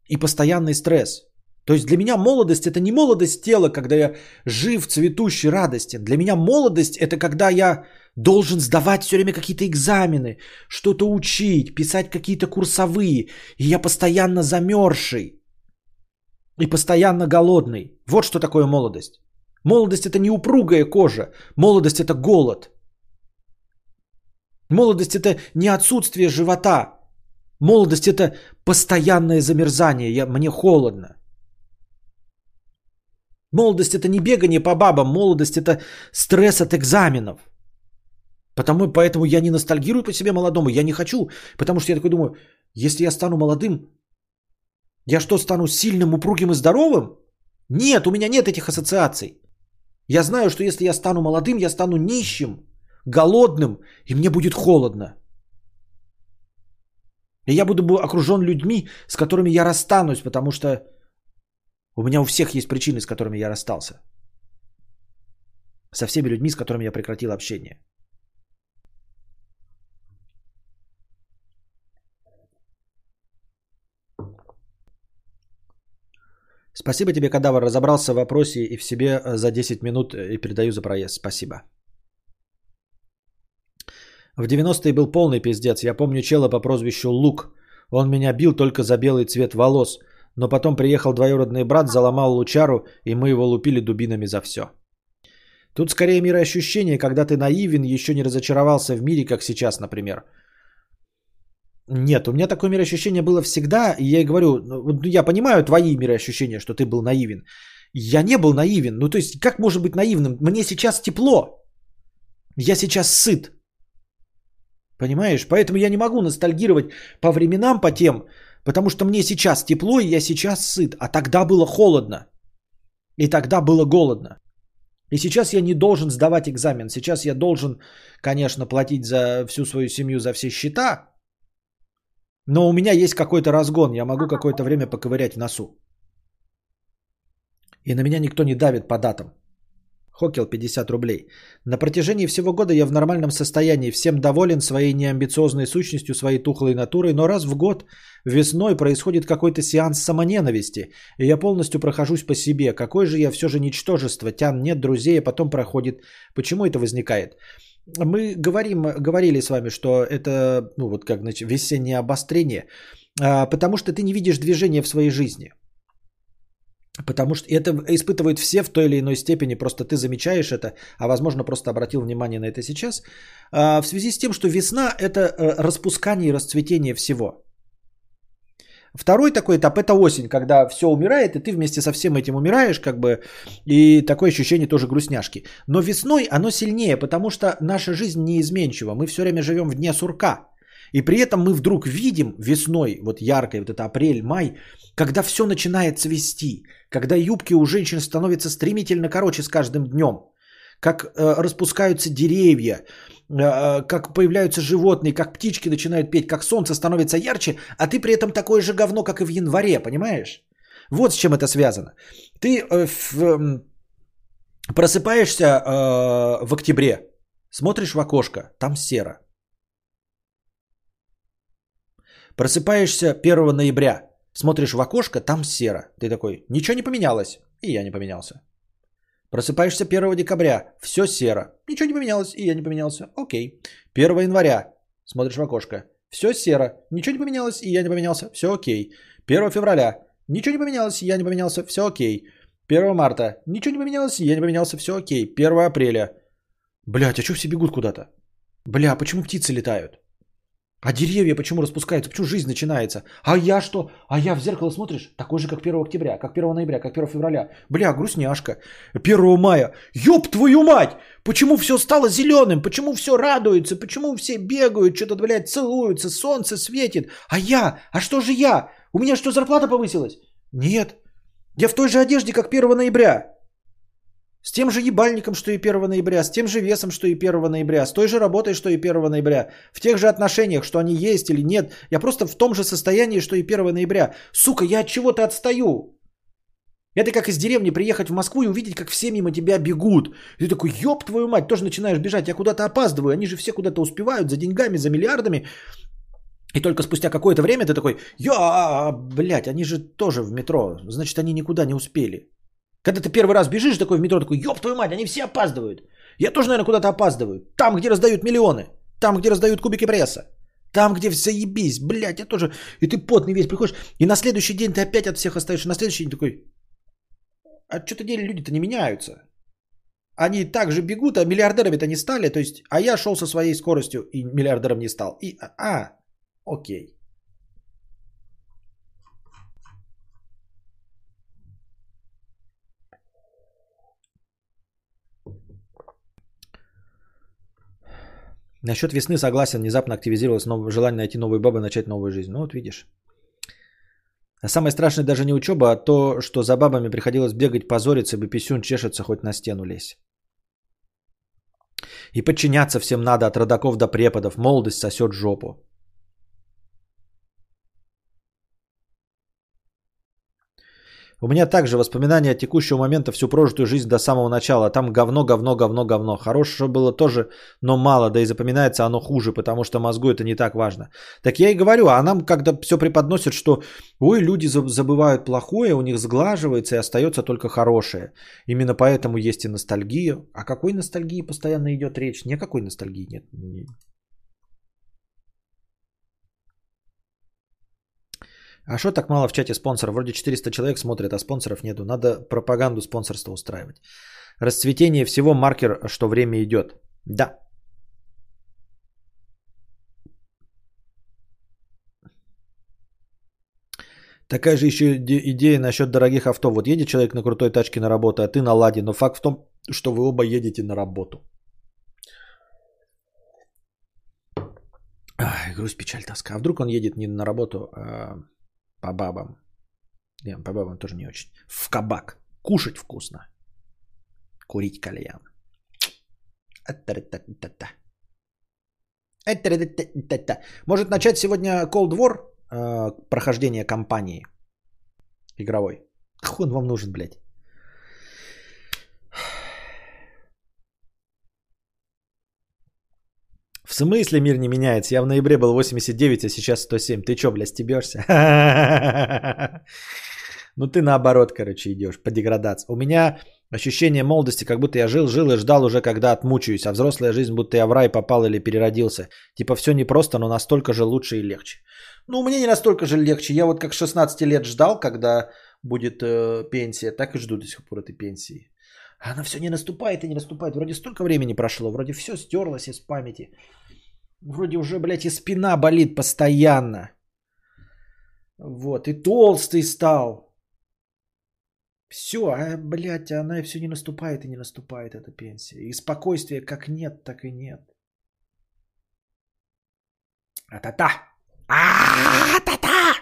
и постоянный стресс? То есть для меня молодость это не молодость тела, когда я жив, цветущий, радостен. Для меня молодость это когда я должен сдавать все время какие-то экзамены, что-то учить, писать какие-то курсовые. И я постоянно замерзший и постоянно голодный. Вот что такое молодость. Молодость это не упругая кожа, молодость это голод. Молодость это не отсутствие живота. Молодость это постоянное замерзание. Я, мне холодно. Молодость это не бегание по бабам, молодость это стресс от экзаменов. Потому, поэтому я не ностальгирую по себе молодому, я не хочу, потому что я такой думаю, если я стану молодым, я что, стану сильным, упругим и здоровым? Нет, у меня нет этих ассоциаций. Я знаю, что если я стану молодым, я стану нищим, голодным, и мне будет холодно. И я буду окружен людьми, с которыми я расстанусь, потому что у меня у всех есть причины, с которыми я расстался. Со всеми людьми, с которыми я прекратил общение. Спасибо тебе, Кадавр. Разобрался в вопросе и в себе э, за 10 минут э, и передаю за проезд. Спасибо. В 90-е был полный пиздец. Я помню чела по прозвищу Лук. Он меня бил только за белый цвет волос. Но потом приехал двоюродный брат, заломал лучару, и мы его лупили дубинами за все. Тут скорее мироощущение, когда ты наивен, еще не разочаровался в мире, как сейчас, например. Нет, у меня такое мироощущение было всегда, и я говорю, ну, я понимаю твои мироощущения, что ты был наивен. Я не был наивен. Ну, то есть, как может быть наивным? Мне сейчас тепло. Я сейчас сыт. Понимаешь? Поэтому я не могу ностальгировать по временам, по тем, потому что мне сейчас тепло, и я сейчас сыт. А тогда было холодно. И тогда было голодно. И сейчас я не должен сдавать экзамен. Сейчас я должен, конечно, платить за всю свою семью, за все счета. Но у меня есть какой-то разгон. Я могу какое-то время поковырять в носу. И на меня никто не давит по датам. Хокел 50 рублей. На протяжении всего года я в нормальном состоянии, всем доволен своей неамбициозной сущностью, своей тухлой натурой, но раз в год весной происходит какой-то сеанс самоненависти, и я полностью прохожусь по себе. Какой же я все же ничтожество, тян нет друзей, а потом проходит. Почему это возникает? Мы говорим, говорили с вами, что это ну вот как значит, весеннее обострение, а, потому что ты не видишь движения в своей жизни – Потому что это испытывают все в той или иной степени, просто ты замечаешь это, а возможно просто обратил внимание на это сейчас, а, в связи с тем, что весна – это э, распускание и расцветение всего. Второй такой этап – это осень, когда все умирает, и ты вместе со всем этим умираешь, как бы, и такое ощущение тоже грустняшки. Но весной оно сильнее, потому что наша жизнь неизменчива, мы все время живем в дне сурка – и при этом мы вдруг видим весной, вот яркой, вот это апрель, май, когда все начинает цвести, когда юбки у женщин становятся стремительно короче с каждым днем, как э, распускаются деревья, как появляются животные, как птички начинают петь, как солнце становится ярче, а ты при этом такое же говно, как и в январе, понимаешь? Вот с чем это связано. Ты э, э, просыпаешься э, в октябре, смотришь в окошко, там серо. Просыпаешься 1 ноября, смотришь в окошко, там серо. Ты такой, ничего не поменялось. И я не поменялся. Просыпаешься 1 декабря, все серо. Ничего не поменялось, и я не поменялся. Окей. 1 января, смотришь в окошко, все серо. Ничего не поменялось, и я не поменялся. Все окей. 1 февраля, ничего не поменялось, и я не поменялся. Все окей. 1 марта, ничего не поменялось, и я не поменялся. Все окей. 1 апреля. Блять, а что все бегут куда-то? Бля, почему птицы летают? А деревья почему распускаются? Почему жизнь начинается? А я что? А я в зеркало смотришь? Такой же, как 1 октября, как 1 ноября, как 1 февраля. Бля, грустняшка. 1 мая. Ёб твою мать! Почему все стало зеленым? Почему все радуется? Почему все бегают, что-то, блядь, целуются, солнце светит? А я? А что же я? У меня что, зарплата повысилась? Нет. Я в той же одежде, как 1 ноября. С тем же ебальником, что и 1 ноября, с тем же весом, что и 1 ноября, с той же работой, что и 1 ноября, в тех же отношениях, что они есть или нет. Я просто в том же состоянии, что и 1 ноября. Сука, я от чего-то отстаю. Это как из деревни приехать в Москву и увидеть, как все мимо тебя бегут. И ты такой, ёб твою мать, тоже начинаешь бежать, я куда-то опаздываю. Они же все куда-то успевают за деньгами, за миллиардами. И только спустя какое-то время ты такой, я, блядь, они же тоже в метро, значит, они никуда не успели. Когда ты первый раз бежишь такой в метро, такой, ёб твою мать, они все опаздывают. Я тоже, наверное, куда-то опаздываю. Там, где раздают миллионы. Там, где раздают кубики пресса. Там, где все ебись, блядь, я тоже. И ты потный весь приходишь. И на следующий день ты опять от всех остаешься. На следующий день такой, а что-то деле люди-то не меняются. Они также бегут, а миллиардерами-то не стали. То есть, а я шел со своей скоростью и миллиардером не стал. И, а, а окей. Насчет весны согласен, внезапно активизировалось новое желание найти новую бабу и начать новую жизнь. Ну вот видишь. А самое страшное даже не учеба, а то, что за бабами приходилось бегать, позориться, бы писюн чешется, хоть на стену лезь. И подчиняться всем надо, от родаков до преподов. Молодость сосет жопу. У меня также воспоминания от текущего момента, всю прожитую жизнь до самого начала. Там говно, говно, говно, говно. Хорошее было тоже, но мало, да и запоминается оно хуже, потому что мозгу это не так важно. Так я и говорю, а нам когда все преподносят, что ой, люди забывают плохое, у них сглаживается и остается только хорошее. Именно поэтому есть и ностальгия. О какой ностальгии постоянно идет речь? Никакой ностальгии нет. А что так мало в чате спонсоров? Вроде 400 человек смотрят, а спонсоров нету. Надо пропаганду спонсорства устраивать. Расцветение всего маркер, что время идет. Да. Такая же еще идея насчет дорогих авто. Вот едет человек на крутой тачке на работу, а ты на ладе. Но факт в том, что вы оба едете на работу. Ай, грусть, печаль, тоска. А вдруг он едет не на работу, а по бабам? Не, по бабам тоже не очень. В кабак. Кушать вкусно. Курить кальян. Может начать сегодня Cold War э, прохождение кампании игровой. Хуй он вам нужен, блядь. Смысле мир не меняется? Я в ноябре был 89, а сейчас 107. Ты чё, блядь, стебешься? *laughs* Ну ты наоборот, короче, идешь по деградации. У меня ощущение молодости, как будто я жил, жил и ждал уже, когда отмучаюсь. А взрослая жизнь, будто я в рай попал или переродился. Типа все непросто, но настолько же лучше и легче. Ну, мне не настолько же легче. Я вот как 16 лет ждал, когда будет э, пенсия, так и жду до сих пор этой пенсии. А она все не наступает и не наступает. Вроде столько времени прошло, вроде все стерлось из памяти. Вроде уже, блядь, и спина болит постоянно. Вот, и толстый стал. Все, а, блядь, она все не наступает и не наступает, эта пенсия. И спокойствия как нет, так и нет. А-та-та! А-та-та!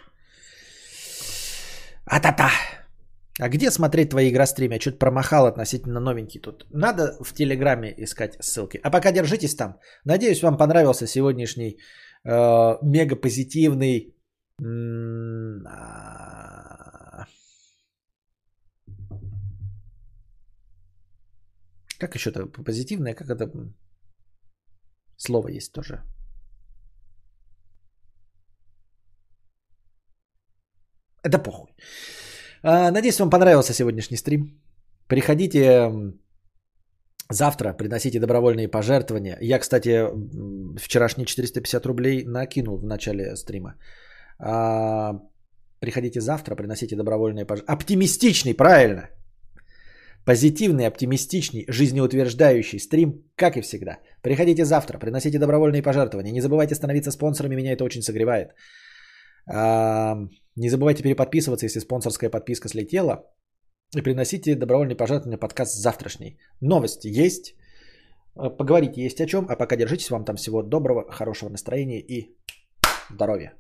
А-та-та! А где смотреть твои игростримы? Я что-то промахал относительно новенький тут. Надо в Телеграме искать ссылки. А пока держитесь там. Надеюсь, вам понравился сегодняшний э, мега позитивный... А, как еще-то позитивное? Как это слово есть тоже? Это похуй. А, надеюсь, вам понравился сегодняшний стрим. Приходите завтра, приносите добровольные пожертвования. Я, кстати, вчерашние 450 рублей накинул в начале стрима. А, приходите завтра, приносите добровольные пожертвования. Оптимистичный, правильно. Позитивный, оптимистичный, жизнеутверждающий стрим, как и всегда. Приходите завтра, приносите добровольные пожертвования. Не забывайте становиться спонсорами, меня это очень согревает. Не забывайте переподписываться, если спонсорская подписка слетела. И приносите добровольный пожертвования подкаст завтрашний. Новости есть. Э, поговорить есть о чем. А пока держитесь. Вам там всего доброго, хорошего настроения и здоровья.